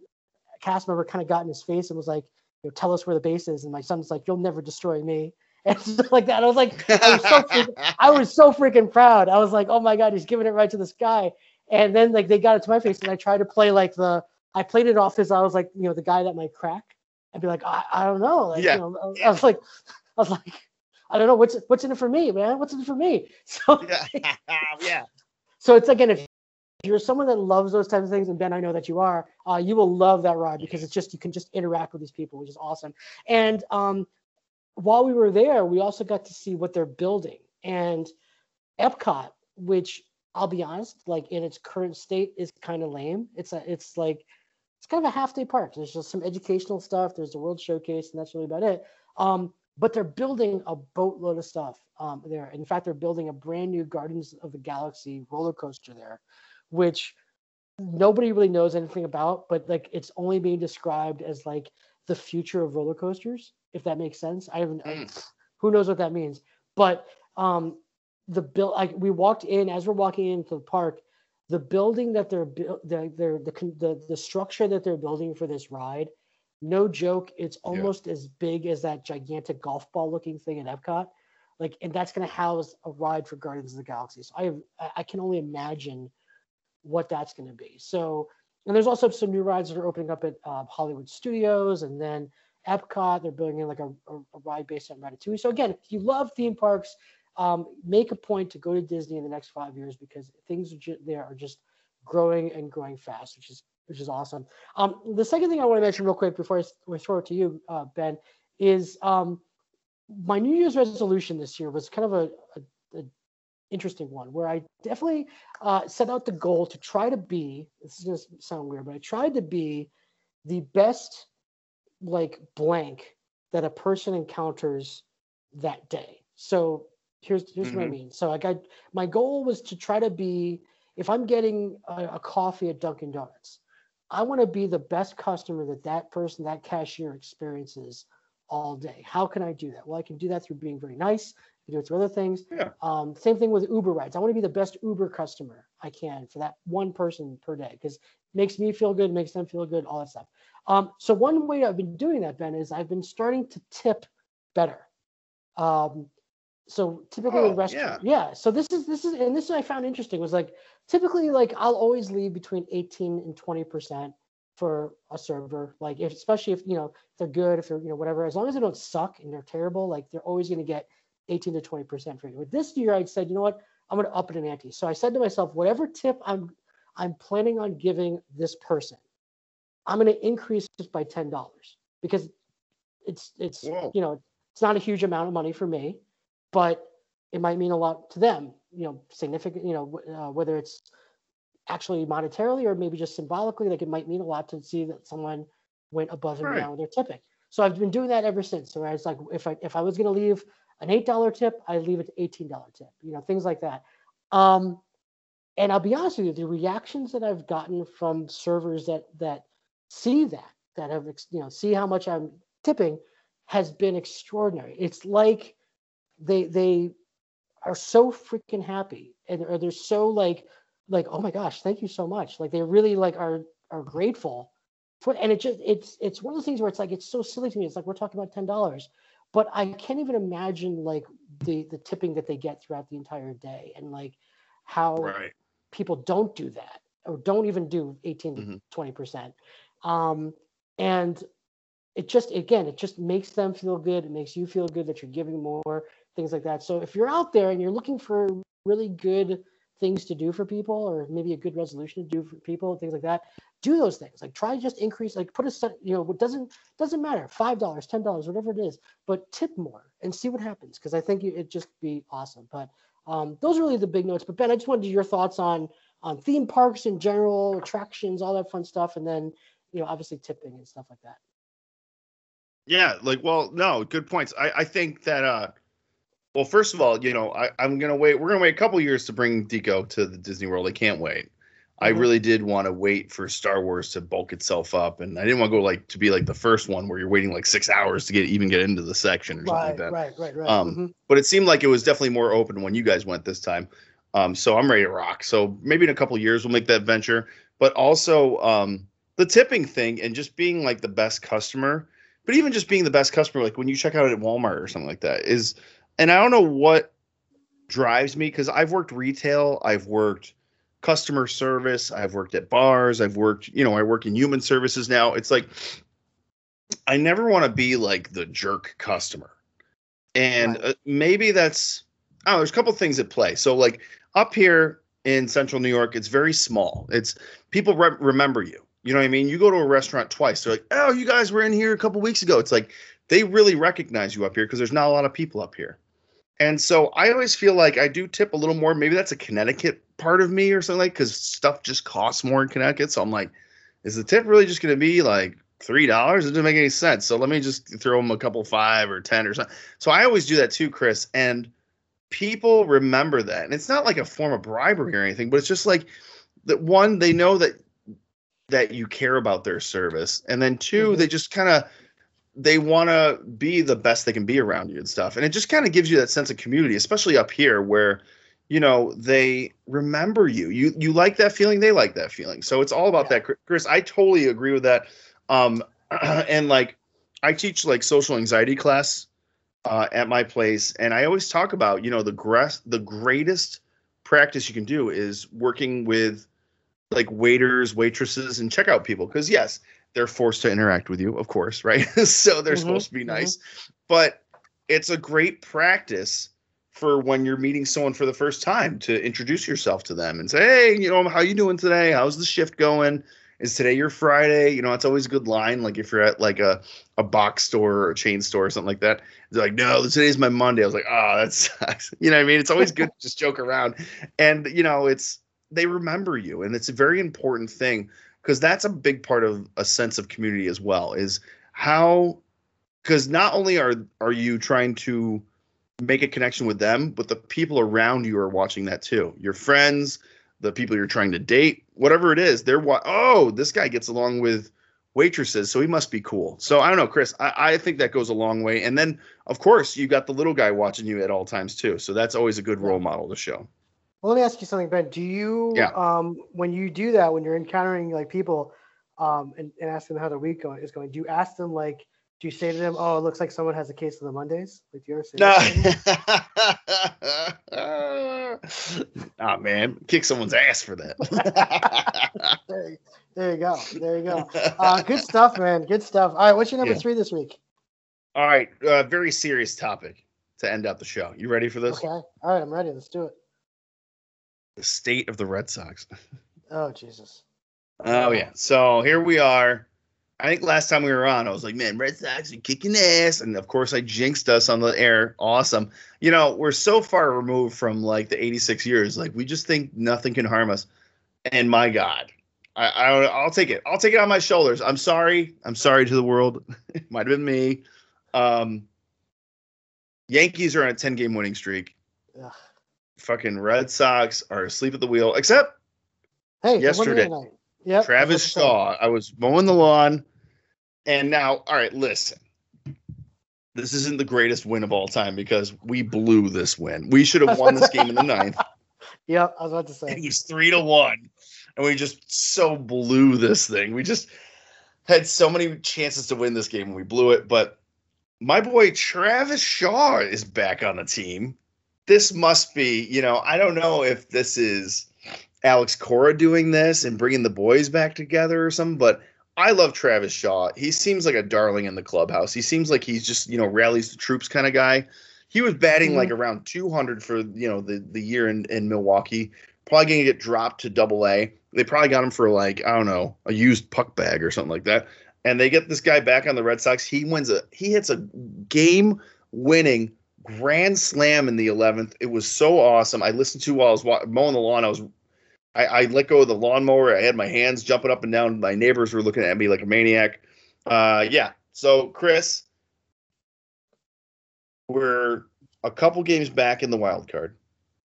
cast member kind of got in his face and was like you know tell us where the base is. And my son's like you'll never destroy me. And stuff like that. I was like I was so freaking, I was so freaking proud. I was like oh my god he's giving it right to this guy and then like they got it to my face and i tried to play like the i played it off as i was like you know the guy that might crack i'd be like i, I don't know like Yeah. you know I, I was like i was like I don't know what's what's in it for me, man. What's in it for me? So yeah. yeah. so it's again, if you're someone that loves those types of things, and Ben, I know that you are, uh, you will love that ride because it's just you can just interact with these people, which is awesome. And um, while we were there, we also got to see what they're building. And Epcot, which I'll be honest, like in its current state, is kind of lame. It's a, it's like it's kind of a half day park. There's just some educational stuff. There's the World Showcase, and that's really about it. Um, but they're building a boatload of stuff um, there. In fact, they're building a brand new Guardians of the Galaxy roller coaster there, which nobody really knows anything about, but like it's only being described as like the future of roller coasters, if that makes sense. I haven't, I- who knows what that means, but um, the build, like we walked in as we're walking into the park, the building that they're built, the, they're the, the the structure that they're building for this ride, no joke, it's almost as big as that gigantic golf ball looking thing at Epcot. Like, and that's going to house a ride for Guardians of the Galaxy. So I have, I- I can only imagine what that's going to be. So, and there's also some new rides that are opening up at uh, Hollywood Studios, and then Epcot. They're building in like a, a, a ride based on Ratatouille. So again, if you love theme parks, um, make a point to go to Disney in the next five years because things are there are just growing and growing fast, which is which is awesome. Um, the second thing I want to mention real quick before I throw it to you, uh, Ben, is um, my New Year's resolution this year was kind of a, a, a interesting one where I definitely uh, set out the goal to try to be. This is gonna sound weird, but I tried to be the best like blank that a person encounters that day. So here's here's mm-hmm. what I mm-hmm. mean. So like I got my goal was to try to be if I'm getting a, a coffee at Dunkin' Donuts, I want to be the best customer that that person, that cashier experiences all day. How can I do that? Well, I can do that through being very nice. I can do it through other things. Yeah. Um, same thing with Uber rides. I want to be the best Uber customer I can for that one person per day because it makes me feel good, makes them feel good, all that stuff. Um, so one way I've been doing that, Ben, is I've been starting to tip better. Um, so typically oh, restaurant, yeah. yeah. So this is this is and this I found interesting was like typically like I'll always leave between 18 and 20 percent for a server. Like if especially if you know if they're good, if they're you know whatever, as long as they don't suck and they're terrible, like they're always going to get 18 to 20 percent for you. With this year, I said, you know what, I'm going to up it an ante. So I said to myself, whatever tip I'm I'm planning on giving this person, I'm going to increase this by ten dollars because it's it's Whoa. you know it's not a huge amount of money for me but it might mean a lot to them you know significant you know uh, whether it's actually monetarily or maybe just symbolically like it might mean a lot to see that someone went above and right. beyond with their tipping. So i've been doing that ever since so it's like if i if i was going to leave an eight dollar tip i leave it to eighteen dollar tip you know things like that. Um and i'll be honest with you the reactions that i've gotten from servers that that see that that have you know see how much i'm tipping has been extraordinary. It's like they they are so freaking happy and or they're so like like oh my gosh thank you so much. Like they really like are are grateful for and it just it's it's one of those things where it's like it's so silly to me. It's like we're talking about ten dollars but i can't even imagine like the the tipping that they get throughout the entire day and like how right. people don't do that or don't even do 18 to mm-hmm. 20 percent. Um and it just again it just makes them feel good. It makes you feel good that you're giving more things like that. So if you're out there and you're looking for really good things to do for people or maybe a good resolution to do for people things like that do those things. Like try just increase like put a set you know what doesn't doesn't matter five dollars ten dollars whatever it is but tip more and see what happens because i think it'd just be awesome. But um, those are really the big notes. But ben i just wanted your thoughts on on theme parks in general attractions all that fun stuff and then you know obviously tipping and stuff like that. Yeah like well no good points. I i think that uh well, first of all, you know, I, am gonna wait. We're gonna wait a couple years to bring Deco to the Disney World. I can't wait. Mm-hmm. I really did want to wait for Star Wars to bulk itself up, and I didn't want to go like to be like the first one where you're waiting like six hours to get even get into the section or right, something like that. Right, right, right. Um, mm-hmm. But it seemed like it was definitely more open when you guys went this time. Um, so I'm ready to rock. So maybe in a couple years we'll make that venture. But also um, the tipping thing and just being like the best customer. But even just being the best customer, like when you check out at Walmart or something like that, is and I don't know what drives me because I've worked retail, I've worked customer service, I've worked at bars, I've worked, you know, I work in human services now. It's like I never want to be like the jerk customer. And uh, maybe that's oh, there's a couple things at play. So like up here in central New York, it's very small. It's people re- remember you. You know what I mean? You go to a restaurant twice, they're like, "Oh, you guys were in here a couple weeks ago." It's like they really recognize you up here because there's not a lot of people up here. And so I always feel like I do tip a little more. Maybe that's a Connecticut part of me or something like because stuff just costs more in Connecticut. So I'm like, is the tip really just going to be like three dollars? It doesn't make any sense. So let me just throw them a couple five or ten or something. So I always do that too, Chris. And people remember that, and it's not like a form of bribery or anything, but it's just like that. One, they know that that you care about their service, and then 2 mm-hmm. they just kind of they want to be the best they can be around you and stuff. And it just kind of gives you that sense of community, especially up here where you know they remember you. You you like that feeling, they like that feeling. So it's all about yeah. that. Chris, I totally agree with that. Um and like I teach like social anxiety class uh, at my place and I always talk about, you know, the gres- the greatest practice you can do is working with like waiters, waitresses and checkout people because yes, they're forced to interact with you, of course, right? so they're mm-hmm, supposed to be mm-hmm. nice. Mm-hmm. But it's a great practice for when you're meeting someone for the first time to introduce yourself to them and say, "Hey, you know, how you doing today? How's the shift going?" is today your Friday? You know, it's always a good line. Like if you're at like a, a box store or a chain store or something like that, they're like, no, today's my Monday. I was like, oh, that sucks. You know what I mean? It's always good to just joke around. And, you know, it's, they remember you. And it's a very important thing because that's a big part of a sense of community as well is how, because not only are, are you trying to make a connection with them, but the people around you are watching that too. Your friends, the people you're trying to date, whatever it is, they're what. Oh, this guy gets along with waitresses, so he must be cool. So I don't know, Chris. I, I think that goes a long way. And then, of course, you got the little guy watching you at all times too. So that's always a good role model to show. Well, let me ask you something, Ben. Do you, Yeah. um, when you do that, when you're encountering like people, um, and, and ask them how their week going, is going, do you ask them like, do you say to them, "Oh, it looks like someone has a case of the Mondays"? Like, do you ever say? No. ah man, kick someone's ass for that. There, you- there you go. There you go. Uh, good stuff, man. Good stuff. All right, what's your number Yeah. three this week? All right, uh, very serious topic to end out the show. You ready for this? Okay. All right, I'm ready. Let's do it. The state of the Red Sox. Oh Jesus. Oh yeah. So here we are. I think last time we were on, I was like, man, Red Sox are kicking ass. And of course I jinxed us on the air. Awesome. You know, we're so far removed from like the 86 years. Like we just think nothing can harm us. And my God. I, I I'll take it. I'll take it on my shoulders. I'm sorry. I'm sorry to the world. it might have been me. Um Yankees are on a 10 game winning streak. Ugh. Fucking Red Sox are asleep at the wheel, except Hey, they won the Yesterday. Yep. Travis that's what I'm saying. Shaw. I was mowing the lawn, and now, all right, listen. This isn't the greatest win of all time because we blew this win. We should have won this game in the ninth. Yep, I was about to say It was three to one, and we just so blew this thing. We just had so many chances to win this game, and we blew it. But my boy Travis Shaw is back on the team. This must be, you know, I don't know if this is Alex Cora doing this and bringing the boys back together or something, but I love Travis Shaw. He seems like a darling in the clubhouse. He seems like he's just, you know, rallies the troops kind of guy. He was batting like mm-hmm. around 200 for, you know, the, the year in, in Milwaukee. Probably going to get dropped to double A. They probably got him for like, I don't know, a used puck bag or something like that. And they get this guy back on the Red Sox. He wins a, he hits a game winning grand slam in the 11th. It was so awesome. I listened to while I was mowing the lawn. I was I, I let go of the lawnmower. I had my hands jumping up and down. My neighbors were looking at me like a maniac. Uh, yeah. So, Chris, we're a couple games back in the wild card.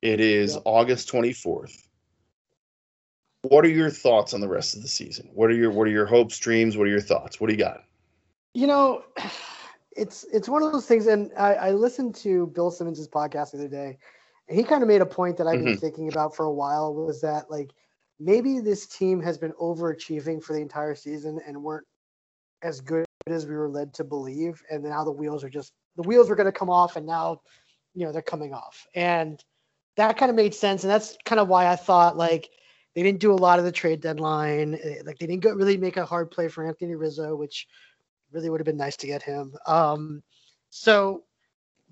It is Yep. August 24th. What are your thoughts on the rest of the season? What are your What are your hopes, dreams? What are your thoughts? What do you got? You know, it's it's one of those things, and I, I listened to Bill Simmons' podcast the other day, and he kind of made a point that I've been Mhm. thinking about for a while was that like maybe this team has been overachieving for the entire season and weren't as good as we were led to believe, and now the wheels are just the wheels were going to come off, and now you know they're coming off, and that kind of made sense, and that's kind of why I thought like they didn't do a lot of the trade deadline, eh, like they didn't go, really make a hard play for Anthony Rizzo, which really would have been nice to get him. Um, so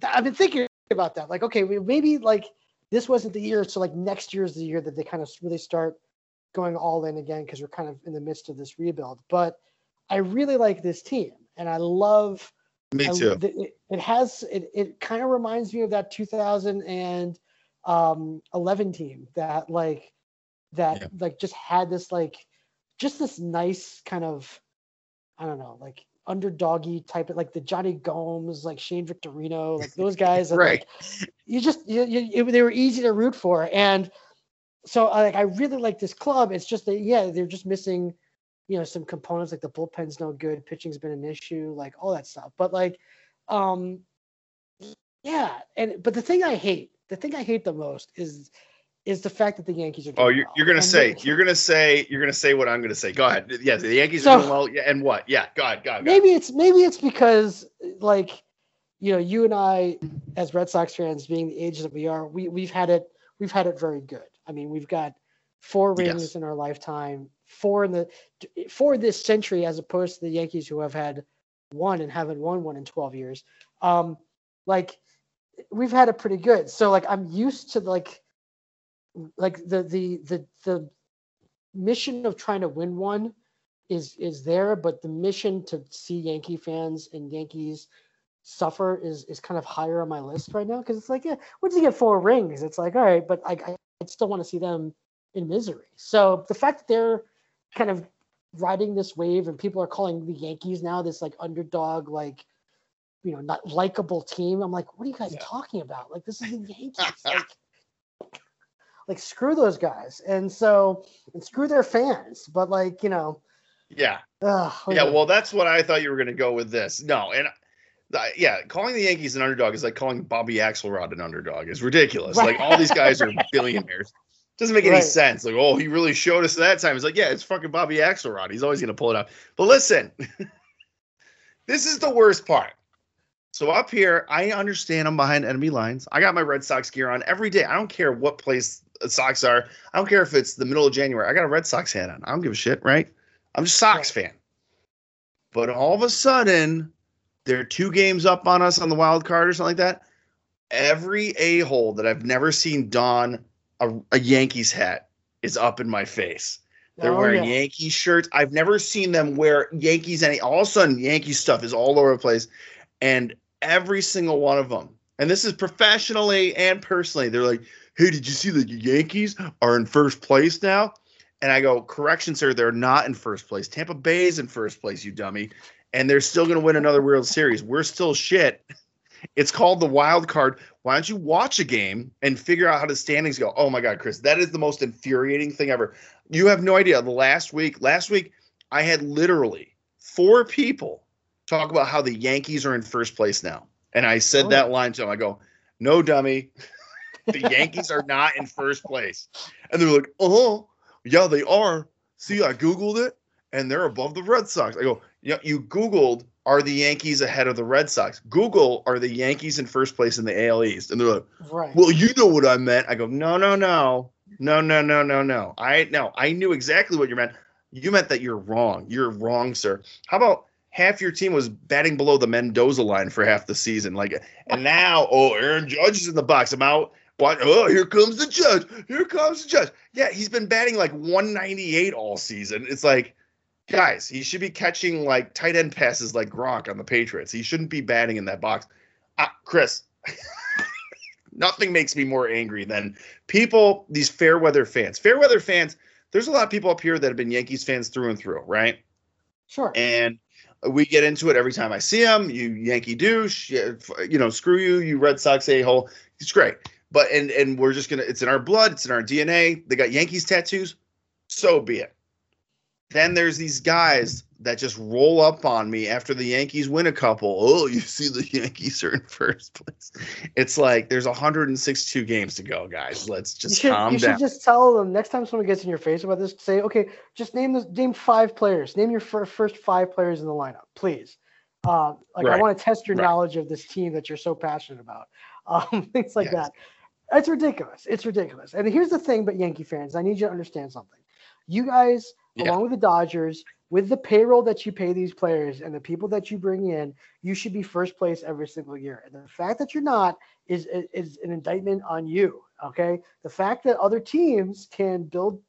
th- I've been thinking about that. Like, okay, maybe like this wasn't the year, so like next year is the year that they kind of really start going all in again because we're kind of in the midst of this rebuild. But I really like this team, and I love. Me too. th- it, it has it, it kind of reminds me of that 2011 team that like that Yeah. like just had this like just this nice kind of I don't know like underdoggy type of like the Jonny Gomes like Shane Victorino like those guys Right. like, you just you, you, they were easy to root for. And so like I really like this club. It's just that yeah they're just missing you know some components like the bullpen's no good pitching's been an issue like all that stuff. But like um yeah. And but the thing i hate the thing i hate the most is is the fact that the yankees are Oh, you're, you're gonna say you're gonna say you're gonna say what I'm gonna say. Go ahead. Yeah, the Yankees So- are doing well. Yeah, and what? Yeah, go ahead. Go ahead. Go ahead. maybe it's maybe it's because like you know you and i as red sox fans being the age that we are we we've had it we've had it very good i mean we've got four rings Yes. in our lifetime four in the four this century as opposed to the yankees who have had one and haven't won one in 12 years um like we've had it pretty good so like i'm used to like like the the the the mission of trying to win one is is there, but the mission to see Yankee fans and Yankees suffer is is kind of higher on my list right now because it's like, yeah, once you get four rings, it's like, all right, but I I still want to see them in misery. So the fact that they're kind of riding this wave and people are calling the Yankees now this like underdog, like you know, not likable team. I'm like, what are you guys yeah. talking about? Like this is the Yankees. like, like screw those guys. And so and screw their fans. But like, you know. Yeah. Uh, yeah, well, that's what I thought you were gonna go with this. No, and uh, yeah, calling the Yankees an underdog is like calling Bobby Axelrod an underdog. It's ridiculous. Right. Like all these guys are billionaires. Doesn't make any right. sense. Like, oh, he really showed us that time. It's like, yeah, it's fucking Bobby Axelrod. He's always gonna pull it up. But listen, this is the worst part. So up here, I understand I'm behind enemy lines. I got my Red Sox gear on every day. I don't care what place the Sox are. I don't care if it's the middle of January. I got a Red Sox hat on. I don't give a shit, right? I'm just a Sox right. fan. But all of a sudden, they're two games up on us on the wild card or something like that. Every a hole that I've never seen don a, a Yankees hat is up in my face. They're oh, wearing yeah. Yankee shirts. I've never seen them wear Yankees any. All of a sudden, Yankee stuff is all over the place, and every single one of them. And this is professionally and personally. They're like, "Hey, did you see the Yankees are in first place now?" And I go, "Correction, sir. They're not in first place. Tampa Bay is in first place. You dummy." And they're still going to win another World Series. We're still shit. It's called the wild card. Why don't you watch a game and figure out how the standings go? Oh my God, Chris, that is the most infuriating thing ever. You have no idea. The last week, last week, I had literally four people talk about how the Yankees are in first place now. And I said oh. that line to them. I go, no, dummy. The Yankees are not in first place. And they're like, oh, yeah, they are. See, I Googled it and they're above the Red Sox. I go, yeah, you Googled are the Yankees ahead of the Red Sox? Google are the Yankees in first place in the AL East, and they're like, right. well, you know what I meant. I go, no, no, no, no, no, no, no, no. I no, I knew exactly what you meant. You meant that you're wrong. You're wrong, sir. How about half your team was batting below the Mendoza line for half the season? Like, and now, oh, Aaron Judge is in the box. I'm out. What? Oh, here comes the judge. Here comes the judge. Yeah, he's been batting like 198 all season. It's like guys, he should be catching like tight end passes like Gronk on the Patriots. He shouldn't be batting in that box. Uh, Chris, nothing makes me more angry than people, these fair weather fans. Fair weather fans, there's a lot of people up here that have been Yankees fans through and through, right? Sure. And we get into it every time I see them. You Yankee douche, you know, screw you, you Red Sox a hole. It's great. But and and we're just gonna it's in our blood, it's in our DNA. They got Yankees tattoos. So be it. Then there's these guys that just roll up on me after the Yankees win a couple. Oh, you see the Yankees are in first place. It's like there's 162 games to go, guys. Let's just you should, calm you down. You should just tell them next time someone gets in your face about this, say, okay, just name the name five players. Name your first five players in the lineup, please. Uh, like right. I want to test your right. knowledge of this team that you're so passionate about. Um, things like yes. that. It's ridiculous. It's ridiculous. And here's the thing, but Yankee fans, I need you to understand something. You guys yeah. along with the Dodgers, with the payroll that you pay these players and the people that you bring in, you should be first place every single year. And the fact that you're not is is an indictment on you. Okay, the fact that other teams can build,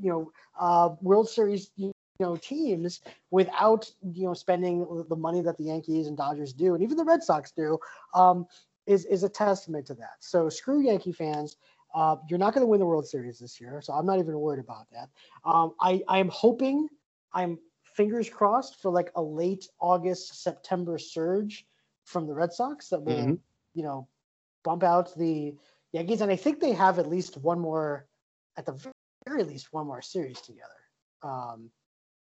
you know, uh, World Series, you know, teams without you know spending the money that the Yankees and Dodgers do, and even the Red Sox do, um, is is a testament to that. So screw Yankee fans. Uh, you're not going to win the World Series this year, so I'm not even worried about that. Um, I I am hoping, I'm fingers crossed for like a late August September surge from the Red Sox that will mm-hmm. you know bump out the Yankees, and I think they have at least one more, at the very least one more series together. Um,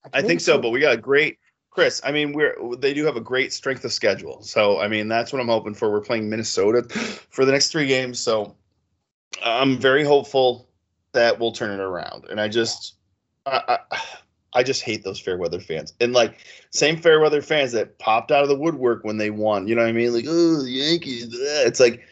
I, I think so, but we got a great Chris, I mean, we're they do have a great strength of schedule. So I mean, that's what I'm hoping for. We're playing Minnesota for the next three games, so I'm very hopeful that we'll turn it around. And I just, I, I, I just hate those fair weather fans. And like same fair weather fans that popped out of the woodwork when they won. You know what I mean? Like, oh, the Yankees. It's like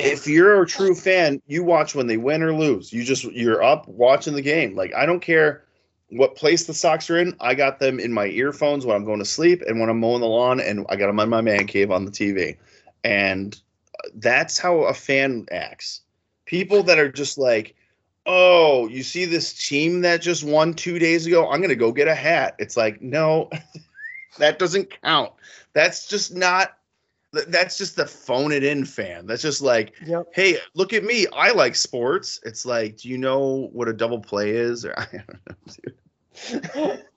if you're a true fan, you watch when they win or lose. You just you're up watching the game. Like I don't care what place the socks are in. I got them in my earphones when I'm going to sleep and when I'm mowing the lawn, and I got them on my man cave on the TV. And uh, that's how a fan acts people that are just like, oh, you see this team that just won two days ago? I'm gonna go get a hat. It's like, no, that doesn't count. That's just not. That's just the phone it in fan. That's just like, Yep. hey, look at me. I like sports. It's like, do you know what a double play is? Or I don't know.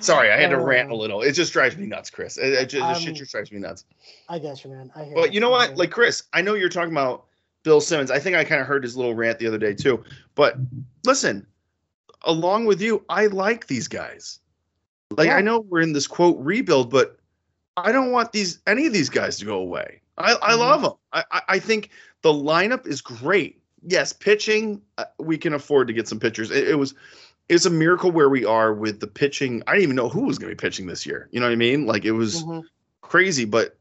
Sorry, I had to rant a Uh, little. It just drives me nuts, Chris. It, it just, this shit Um, just drives me nuts. I guess you, man. I hear But you know what? Like Chris, I know you're talking about Bill Simmons. I think I kind of heard his little rant the other day too. But listen, along with you, I like these guys. Like Yeah. I know we're in this quote rebuild, but I don't want these any of these guys to go away. I, I Mhm. love them. I, I think the lineup is great. Yes, pitching uh, we can afford to get some pitchers. It, it was it's a miracle where we are with the pitching. I didn't even know who was going to be pitching this year. You know what I mean? Like it was Mhm. crazy, but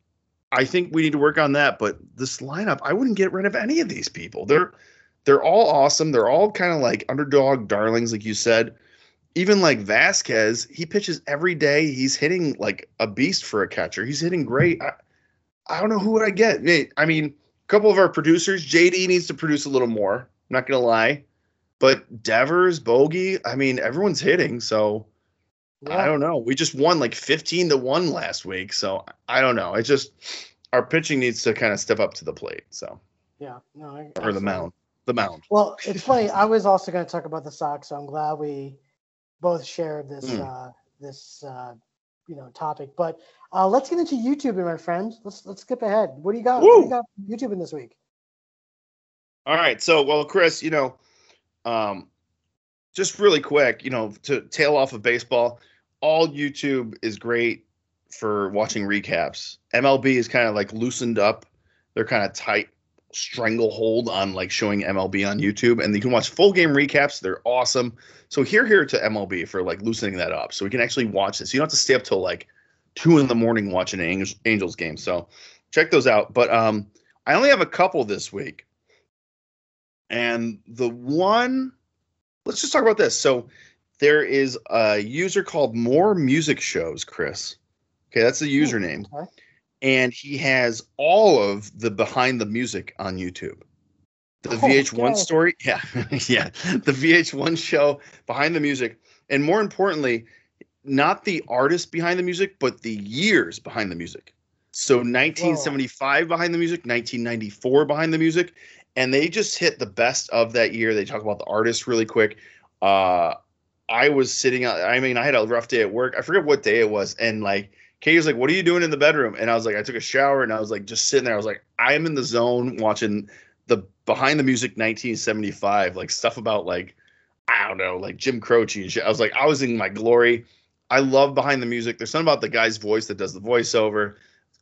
I think we need to work on that. But this lineup, I wouldn't get rid of any of these people. They're they're all awesome. They're all kind of like underdog darlings, like you said. Even like Vázquez, he pitches every day. He's hitting like a beast for a catcher. He's hitting great. I, I don't know who would I get. I mean, a couple of our producers, JD needs to produce a little more. I'm not gonna lie, but Devers, Bogey, I mean, everyone's hitting. So I don't know. We just won like 15 to 1 last week. So I don't know. It just our pitching needs to kind of step up to the plate. So Yeah. No. I, or the mound. The mound. Well, it's funny. I was also going to talk about the Sox, so I'm glad we both shared this Mm. uh, this uh, you know topic. But uh, let's get into YouTube, my friend. Let's let's skip ahead. What do you got? What do you got YouTube in this week? All right. So well, Chris, you know, um just really quick, you know, to tail off of baseball, all YouTube is great for watching recaps. MLB is kind of like loosened up. They're kind of tight stranglehold on like showing MLB on YouTube and you can watch full game recaps. They're awesome. So here here to MLB for like loosening that up so we can actually watch this. You don't have to stay up till like 2 in the morning watching an Angels, Angels game. So check those out. But um I only have a couple this week. And the one let's just talk about this. So there is a user called More Music Shows, Chris. Okay, that's the username Okay. And he has all of the behind the music on YouTube. The Oh, VH1 okay. story, yeah, yeah, the VH1 show behind the music, and more importantly, not the artist behind the music, but the years behind the music. So 1975 behind the music, 1994 behind the music, and they just hit the best of that year. They talk about the artist really quick. Uh, I was sitting out. I mean, I had a rough day at work. I forget what day it was, and like Katie was like, "What are you doing in the bedroom?" And I was like, "I took a shower," and I was like, just sitting there. I was like, "I am in the zone watching the behind the music 1975, like stuff about like I don't know, like Jim Croce and shit." I was like, I was in my glory. I love behind the music. There's something about the guy's voice that does the voiceover.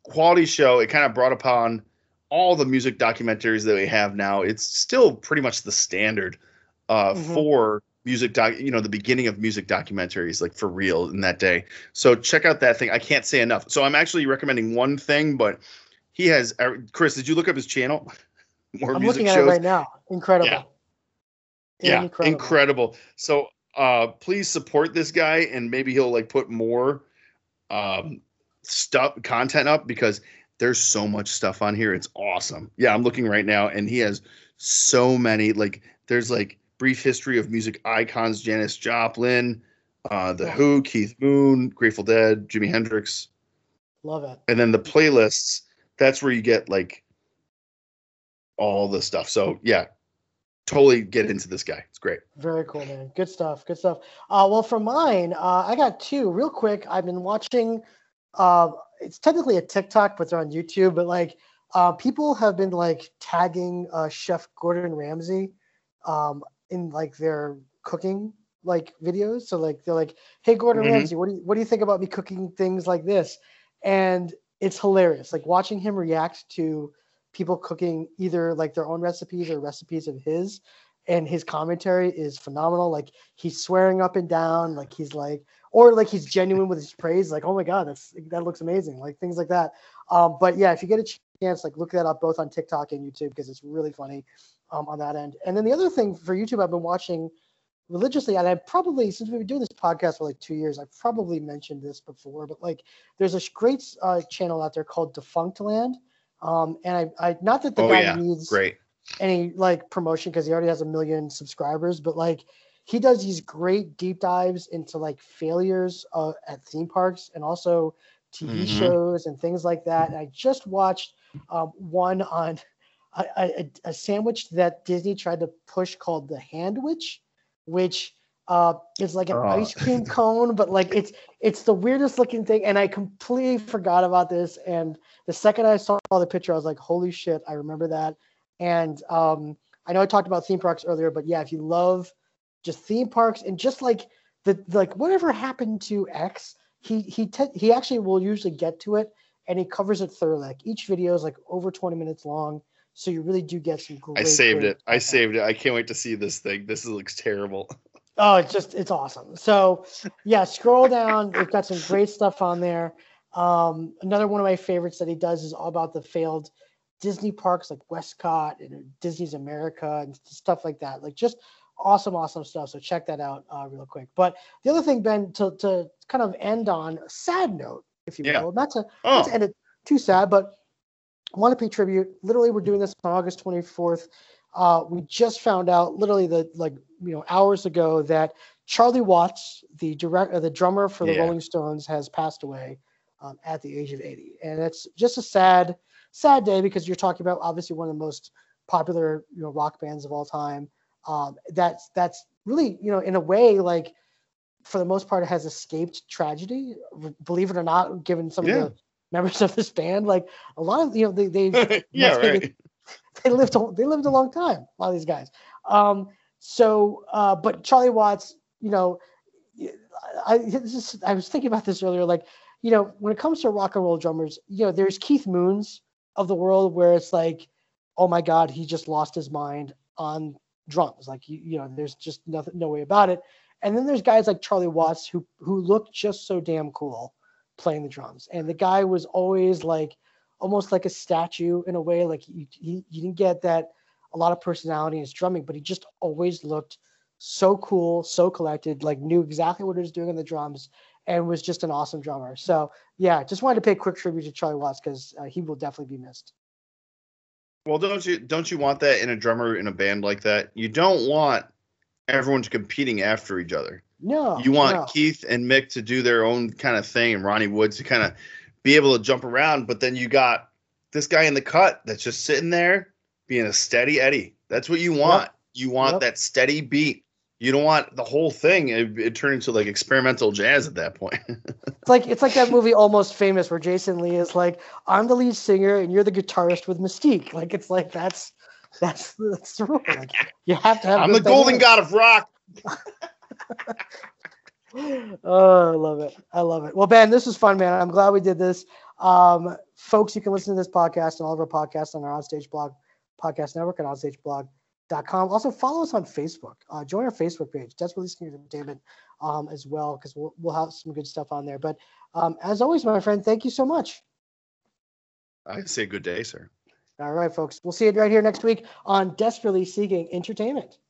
Quality show. It kind of brought upon all the music documentaries that we have now. It's still pretty much the standard uh, Mhm. for music doc you know the beginning of music documentaries like for real in that day so check out that thing i can't say enough so i'm actually recommending one thing but he has uh, chris did you look up his channel more I'm music looking at shows it right now. Incredible. Yeah. yeah Incredible. incredible. so uh please support this guy and maybe he'll like put more um stuff content up because there's so much stuff on here it's awesome yeah i'm looking right now and he has so many like there's like brief history of music icons janis joplin uh the who keith moon grateful dead jimi hendrix Love it. and then the playlists that's where you get like all the stuff so yeah totally get into this guy it's great Very cool, man. Good stuff. Good stuff. Uh, well, for mine, uh, I got two real quick. I've been watching. Uh, it's technically a TikTok, but they're on YouTube. But like, uh, people have been like tagging uh, Chef Gordon Ramsay um, in like their cooking like videos. So like they're like, "Hey, Gordon Mhm. Ramsay, what do you what do you think about me cooking things like this?" And it's hilarious. Like watching him react to people cooking either like their own recipes or recipes of his and his commentary is phenomenal. Like he's swearing up and down, like he's like, or like he's genuine with his praise, like, oh my god, that's that looks amazing, like things like that. Um, but yeah, if you get a chance, like look that up both on TikTok and YouTube because it's really funny um, on that end. And then the other thing for YouTube, I've been watching religiously, and I probably since we've been doing this podcast for like two years, I've probably mentioned this before, but like there's a great uh, channel out there called Defunctland. Um, and I, I not that the Oh, guy yeah. needs great any like promotion because he already has a million subscribers, but like he does these great deep dives into like failures uh, at theme parks and also TV Mhm. shows and things like that. And I just watched um, one on a, a, a sandwich that Disney tried to push called the Handwich, which uh, is like an Oh. ice cream cone, but like it's it's the weirdest looking thing. And I completely forgot about this. And the second I saw the picture, I was like, holy shit, I remember that. And um, I know I talked about theme parks earlier, but yeah, if you love just theme parks and just like the like whatever happened to X, he he te- he actually will usually get to it and he covers it thoroughly. Like each video is like over 20 minutes long, so you really do get some great. I saved great it. I saved it. I can't wait to see this thing. This looks terrible. Oh, it's just it's awesome. So yeah, scroll down. We've got some great stuff on there. Um, another one of my favorites that he does is all about the failed Disney parks like Westcot and Disney's America and stuff like that. Like just awesome, awesome stuff. So check that out uh, real quick. But the other thing, Ben, to to kind of end on a sad note, if you Yeah. will, not to Oh, not to end it too sad, but want to pay tribute. Literally, we're doing this on August 24th. Uh, we just found out, literally, the like you know hours ago, that Charlie Watts, the direct, uh, the drummer for the Yeah. Rolling Stones, has passed away um, at the age of 80, and it's just a sad, sad day because you're talking about obviously one of the most popular you know rock bands of all time. Um, that's that's really you know in a way like for the most part has escaped tragedy. Believe it or not, given some Yeah. of the members of this band, like a lot of you know they they yeah, right. they lived a, they lived a long time. A lot of these guys. Um, so, uh, but Charlie Watts, you know, I this is, I was thinking about this earlier. Like, you know, when it comes to rock and roll drummers, you know, there's Keith Moons of the world where it's like, oh my God, he just lost his mind on drums. Like, you, you know, there's just nothing, no way about it. And then there's guys like Charlie Watts who who look just so damn cool playing the drums. And the guy was always like almost like a statue in a way. Like you, you, you didn't get that a lot of personality in his drumming, but he just always looked so cool, so collected, like knew exactly what he was doing on the drums, and was just an awesome drummer. So yeah, just wanted to pay quick tribute to Charlie Watts because uh, he will definitely be missed. Well, don't you don't you want that in a drummer in a band like that? You don't want everyone's competing after each other. No, you want no. Keith and Mick to do their own kind of thing, and Ronnie Woods to kind of be able to jump around. But then you got this guy in the cut that's just sitting there being a steady Eddie. That's what you want. You want Yep. that steady beat. You don't want the whole thing. It, it turned into like experimental jazz at that point. It's like it's like that movie Almost Famous where Jason Lee is like, I'm the lead singer and you're the guitarist with Mystique. Like it's like that's that's that's the rule. Like you have to have. I'm the golden god of rock. oh, I love it. I love it. Well, Ben, this was fun, man. I'm glad we did this. Um, folks, you can listen to this podcast and all of our podcasts on our Onstage blog, podcast network at onstageblog.com. Also, follow us on Facebook. Uh, join our Facebook page, Desperately Seeking Entertainment, um, as well, because we'll, we'll have some good stuff on there. But um, as always, my friend, thank you so much. I say good day, sir. All right, folks. We'll see you right here next week on Desperately Seeking Entertainment.